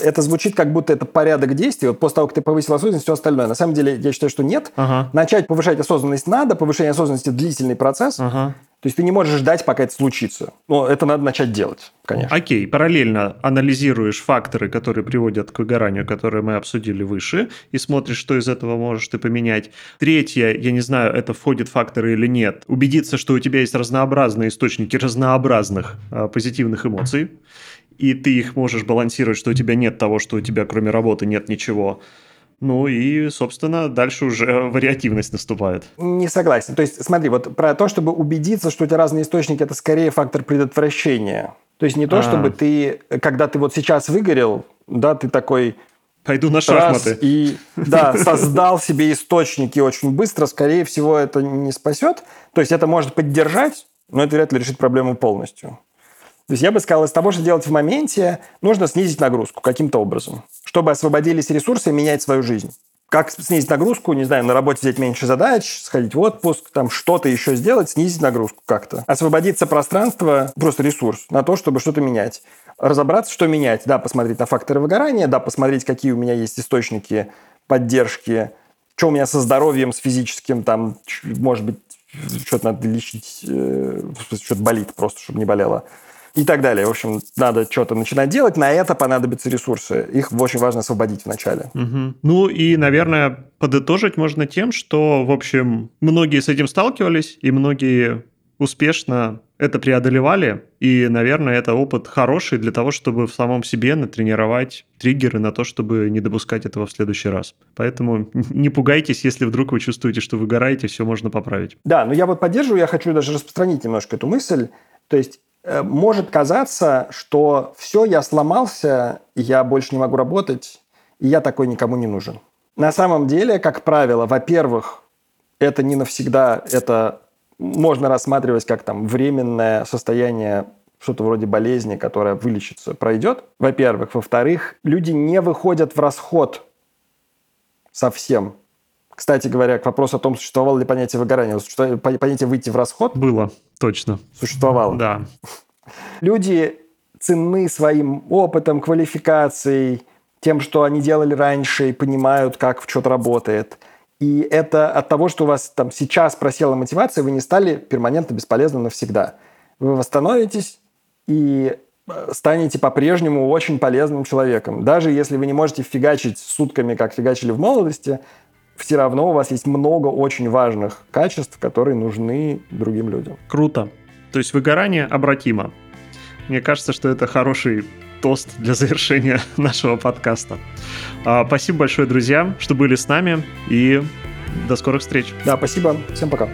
это звучит как будто это порядок действий. Вот после того, как ты повысил осознанность, все остальное. На самом деле, я считаю, что нет. Ага. Начать повышать осознанность надо. Повышение осознанности – длительный процесс. Ага. То есть ты не можешь ждать, пока это случится. Но это надо начать делать, конечно. Окей, параллельно анализируешь факторы, которые приводят к выгоранию, которые мы обсудили выше, и смотришь, что из этого можешь ты поменять. Третье, я не знаю, это входит факторы или нет. Убедиться, что у тебя есть разнообразные источники разнообразных а, позитивных эмоций, и ты их можешь балансировать, что у тебя нет того, что у тебя кроме работы нет ничего. Ну и, собственно, дальше уже *laughs* вариативность наступает. Не согласен. То есть, смотри, вот про то, чтобы убедиться, что у тебя разные источники, это скорее фактор предотвращения. То есть не то, А-а-а. чтобы ты, когда ты вот сейчас выгорел, да, ты такой... Пойду на шахматы. И, да, создал себе источники очень быстро, скорее всего, это не спасет. То есть это может поддержать, но это вряд ли решит проблему полностью. То есть я бы сказал, из того, что делать в моменте, нужно снизить нагрузку каким-то образом, чтобы освободились ресурсы и менять свою жизнь. Как снизить нагрузку, не знаю, на работе взять меньше задач, сходить в отпуск, там что-то еще сделать, снизить нагрузку как-то. Освободиться пространство, просто ресурс на то, чтобы что-то менять. Разобраться, что менять. Да, посмотреть на факторы выгорания, да, посмотреть, какие у меня есть источники поддержки, что у меня со здоровьем, с физическим, там, может быть, что-то надо лечить, э, что-то болит просто, чтобы не болело и так далее. В общем, надо что-то начинать делать, на это понадобятся ресурсы. Их очень важно освободить вначале. Угу. Ну и, наверное, подытожить можно тем, что, в общем, многие с этим сталкивались, и многие успешно это преодолевали, и, наверное, это опыт хороший для того, чтобы в самом себе натренировать триггеры на то, чтобы не допускать этого в следующий раз. Поэтому *laughs* не пугайтесь, если вдруг вы чувствуете, что выгораете, все можно поправить. Да, но я вот поддерживаю, я хочу даже распространить немножко эту мысль. То есть может казаться, что все, я сломался, я больше не могу работать, и я такой никому не нужен. На самом деле, как правило, во-первых, это не навсегда, это можно рассматривать как там временное состояние что-то вроде болезни, которая вылечится, пройдет, во-первых. Во-вторых, люди не выходят в расход совсем Кстати говоря, к вопросу о том, существовало ли понятие выгорания. Понятие «выйти в расход» было, точно. Существовало. Да. Люди ценны своим опытом, квалификацией, тем, что они делали раньше и понимают, как что-то работает. И это от того, что у вас там сейчас просела мотивация, вы не стали перманентно бесполезным навсегда. Вы восстановитесь и э, станете по-прежнему очень полезным человеком. Даже если вы не можете фигачить сутками, как фигачили в молодости, все равно у вас есть много очень важных качеств, которые нужны другим людям. Круто. То есть выгорание обратимо. Мне кажется, что это хороший тост для *laughs* завершения нашего подкаста. А, спасибо большое, друзья, что были с нами, и до скорых встреч. Да, спасибо. Всем пока.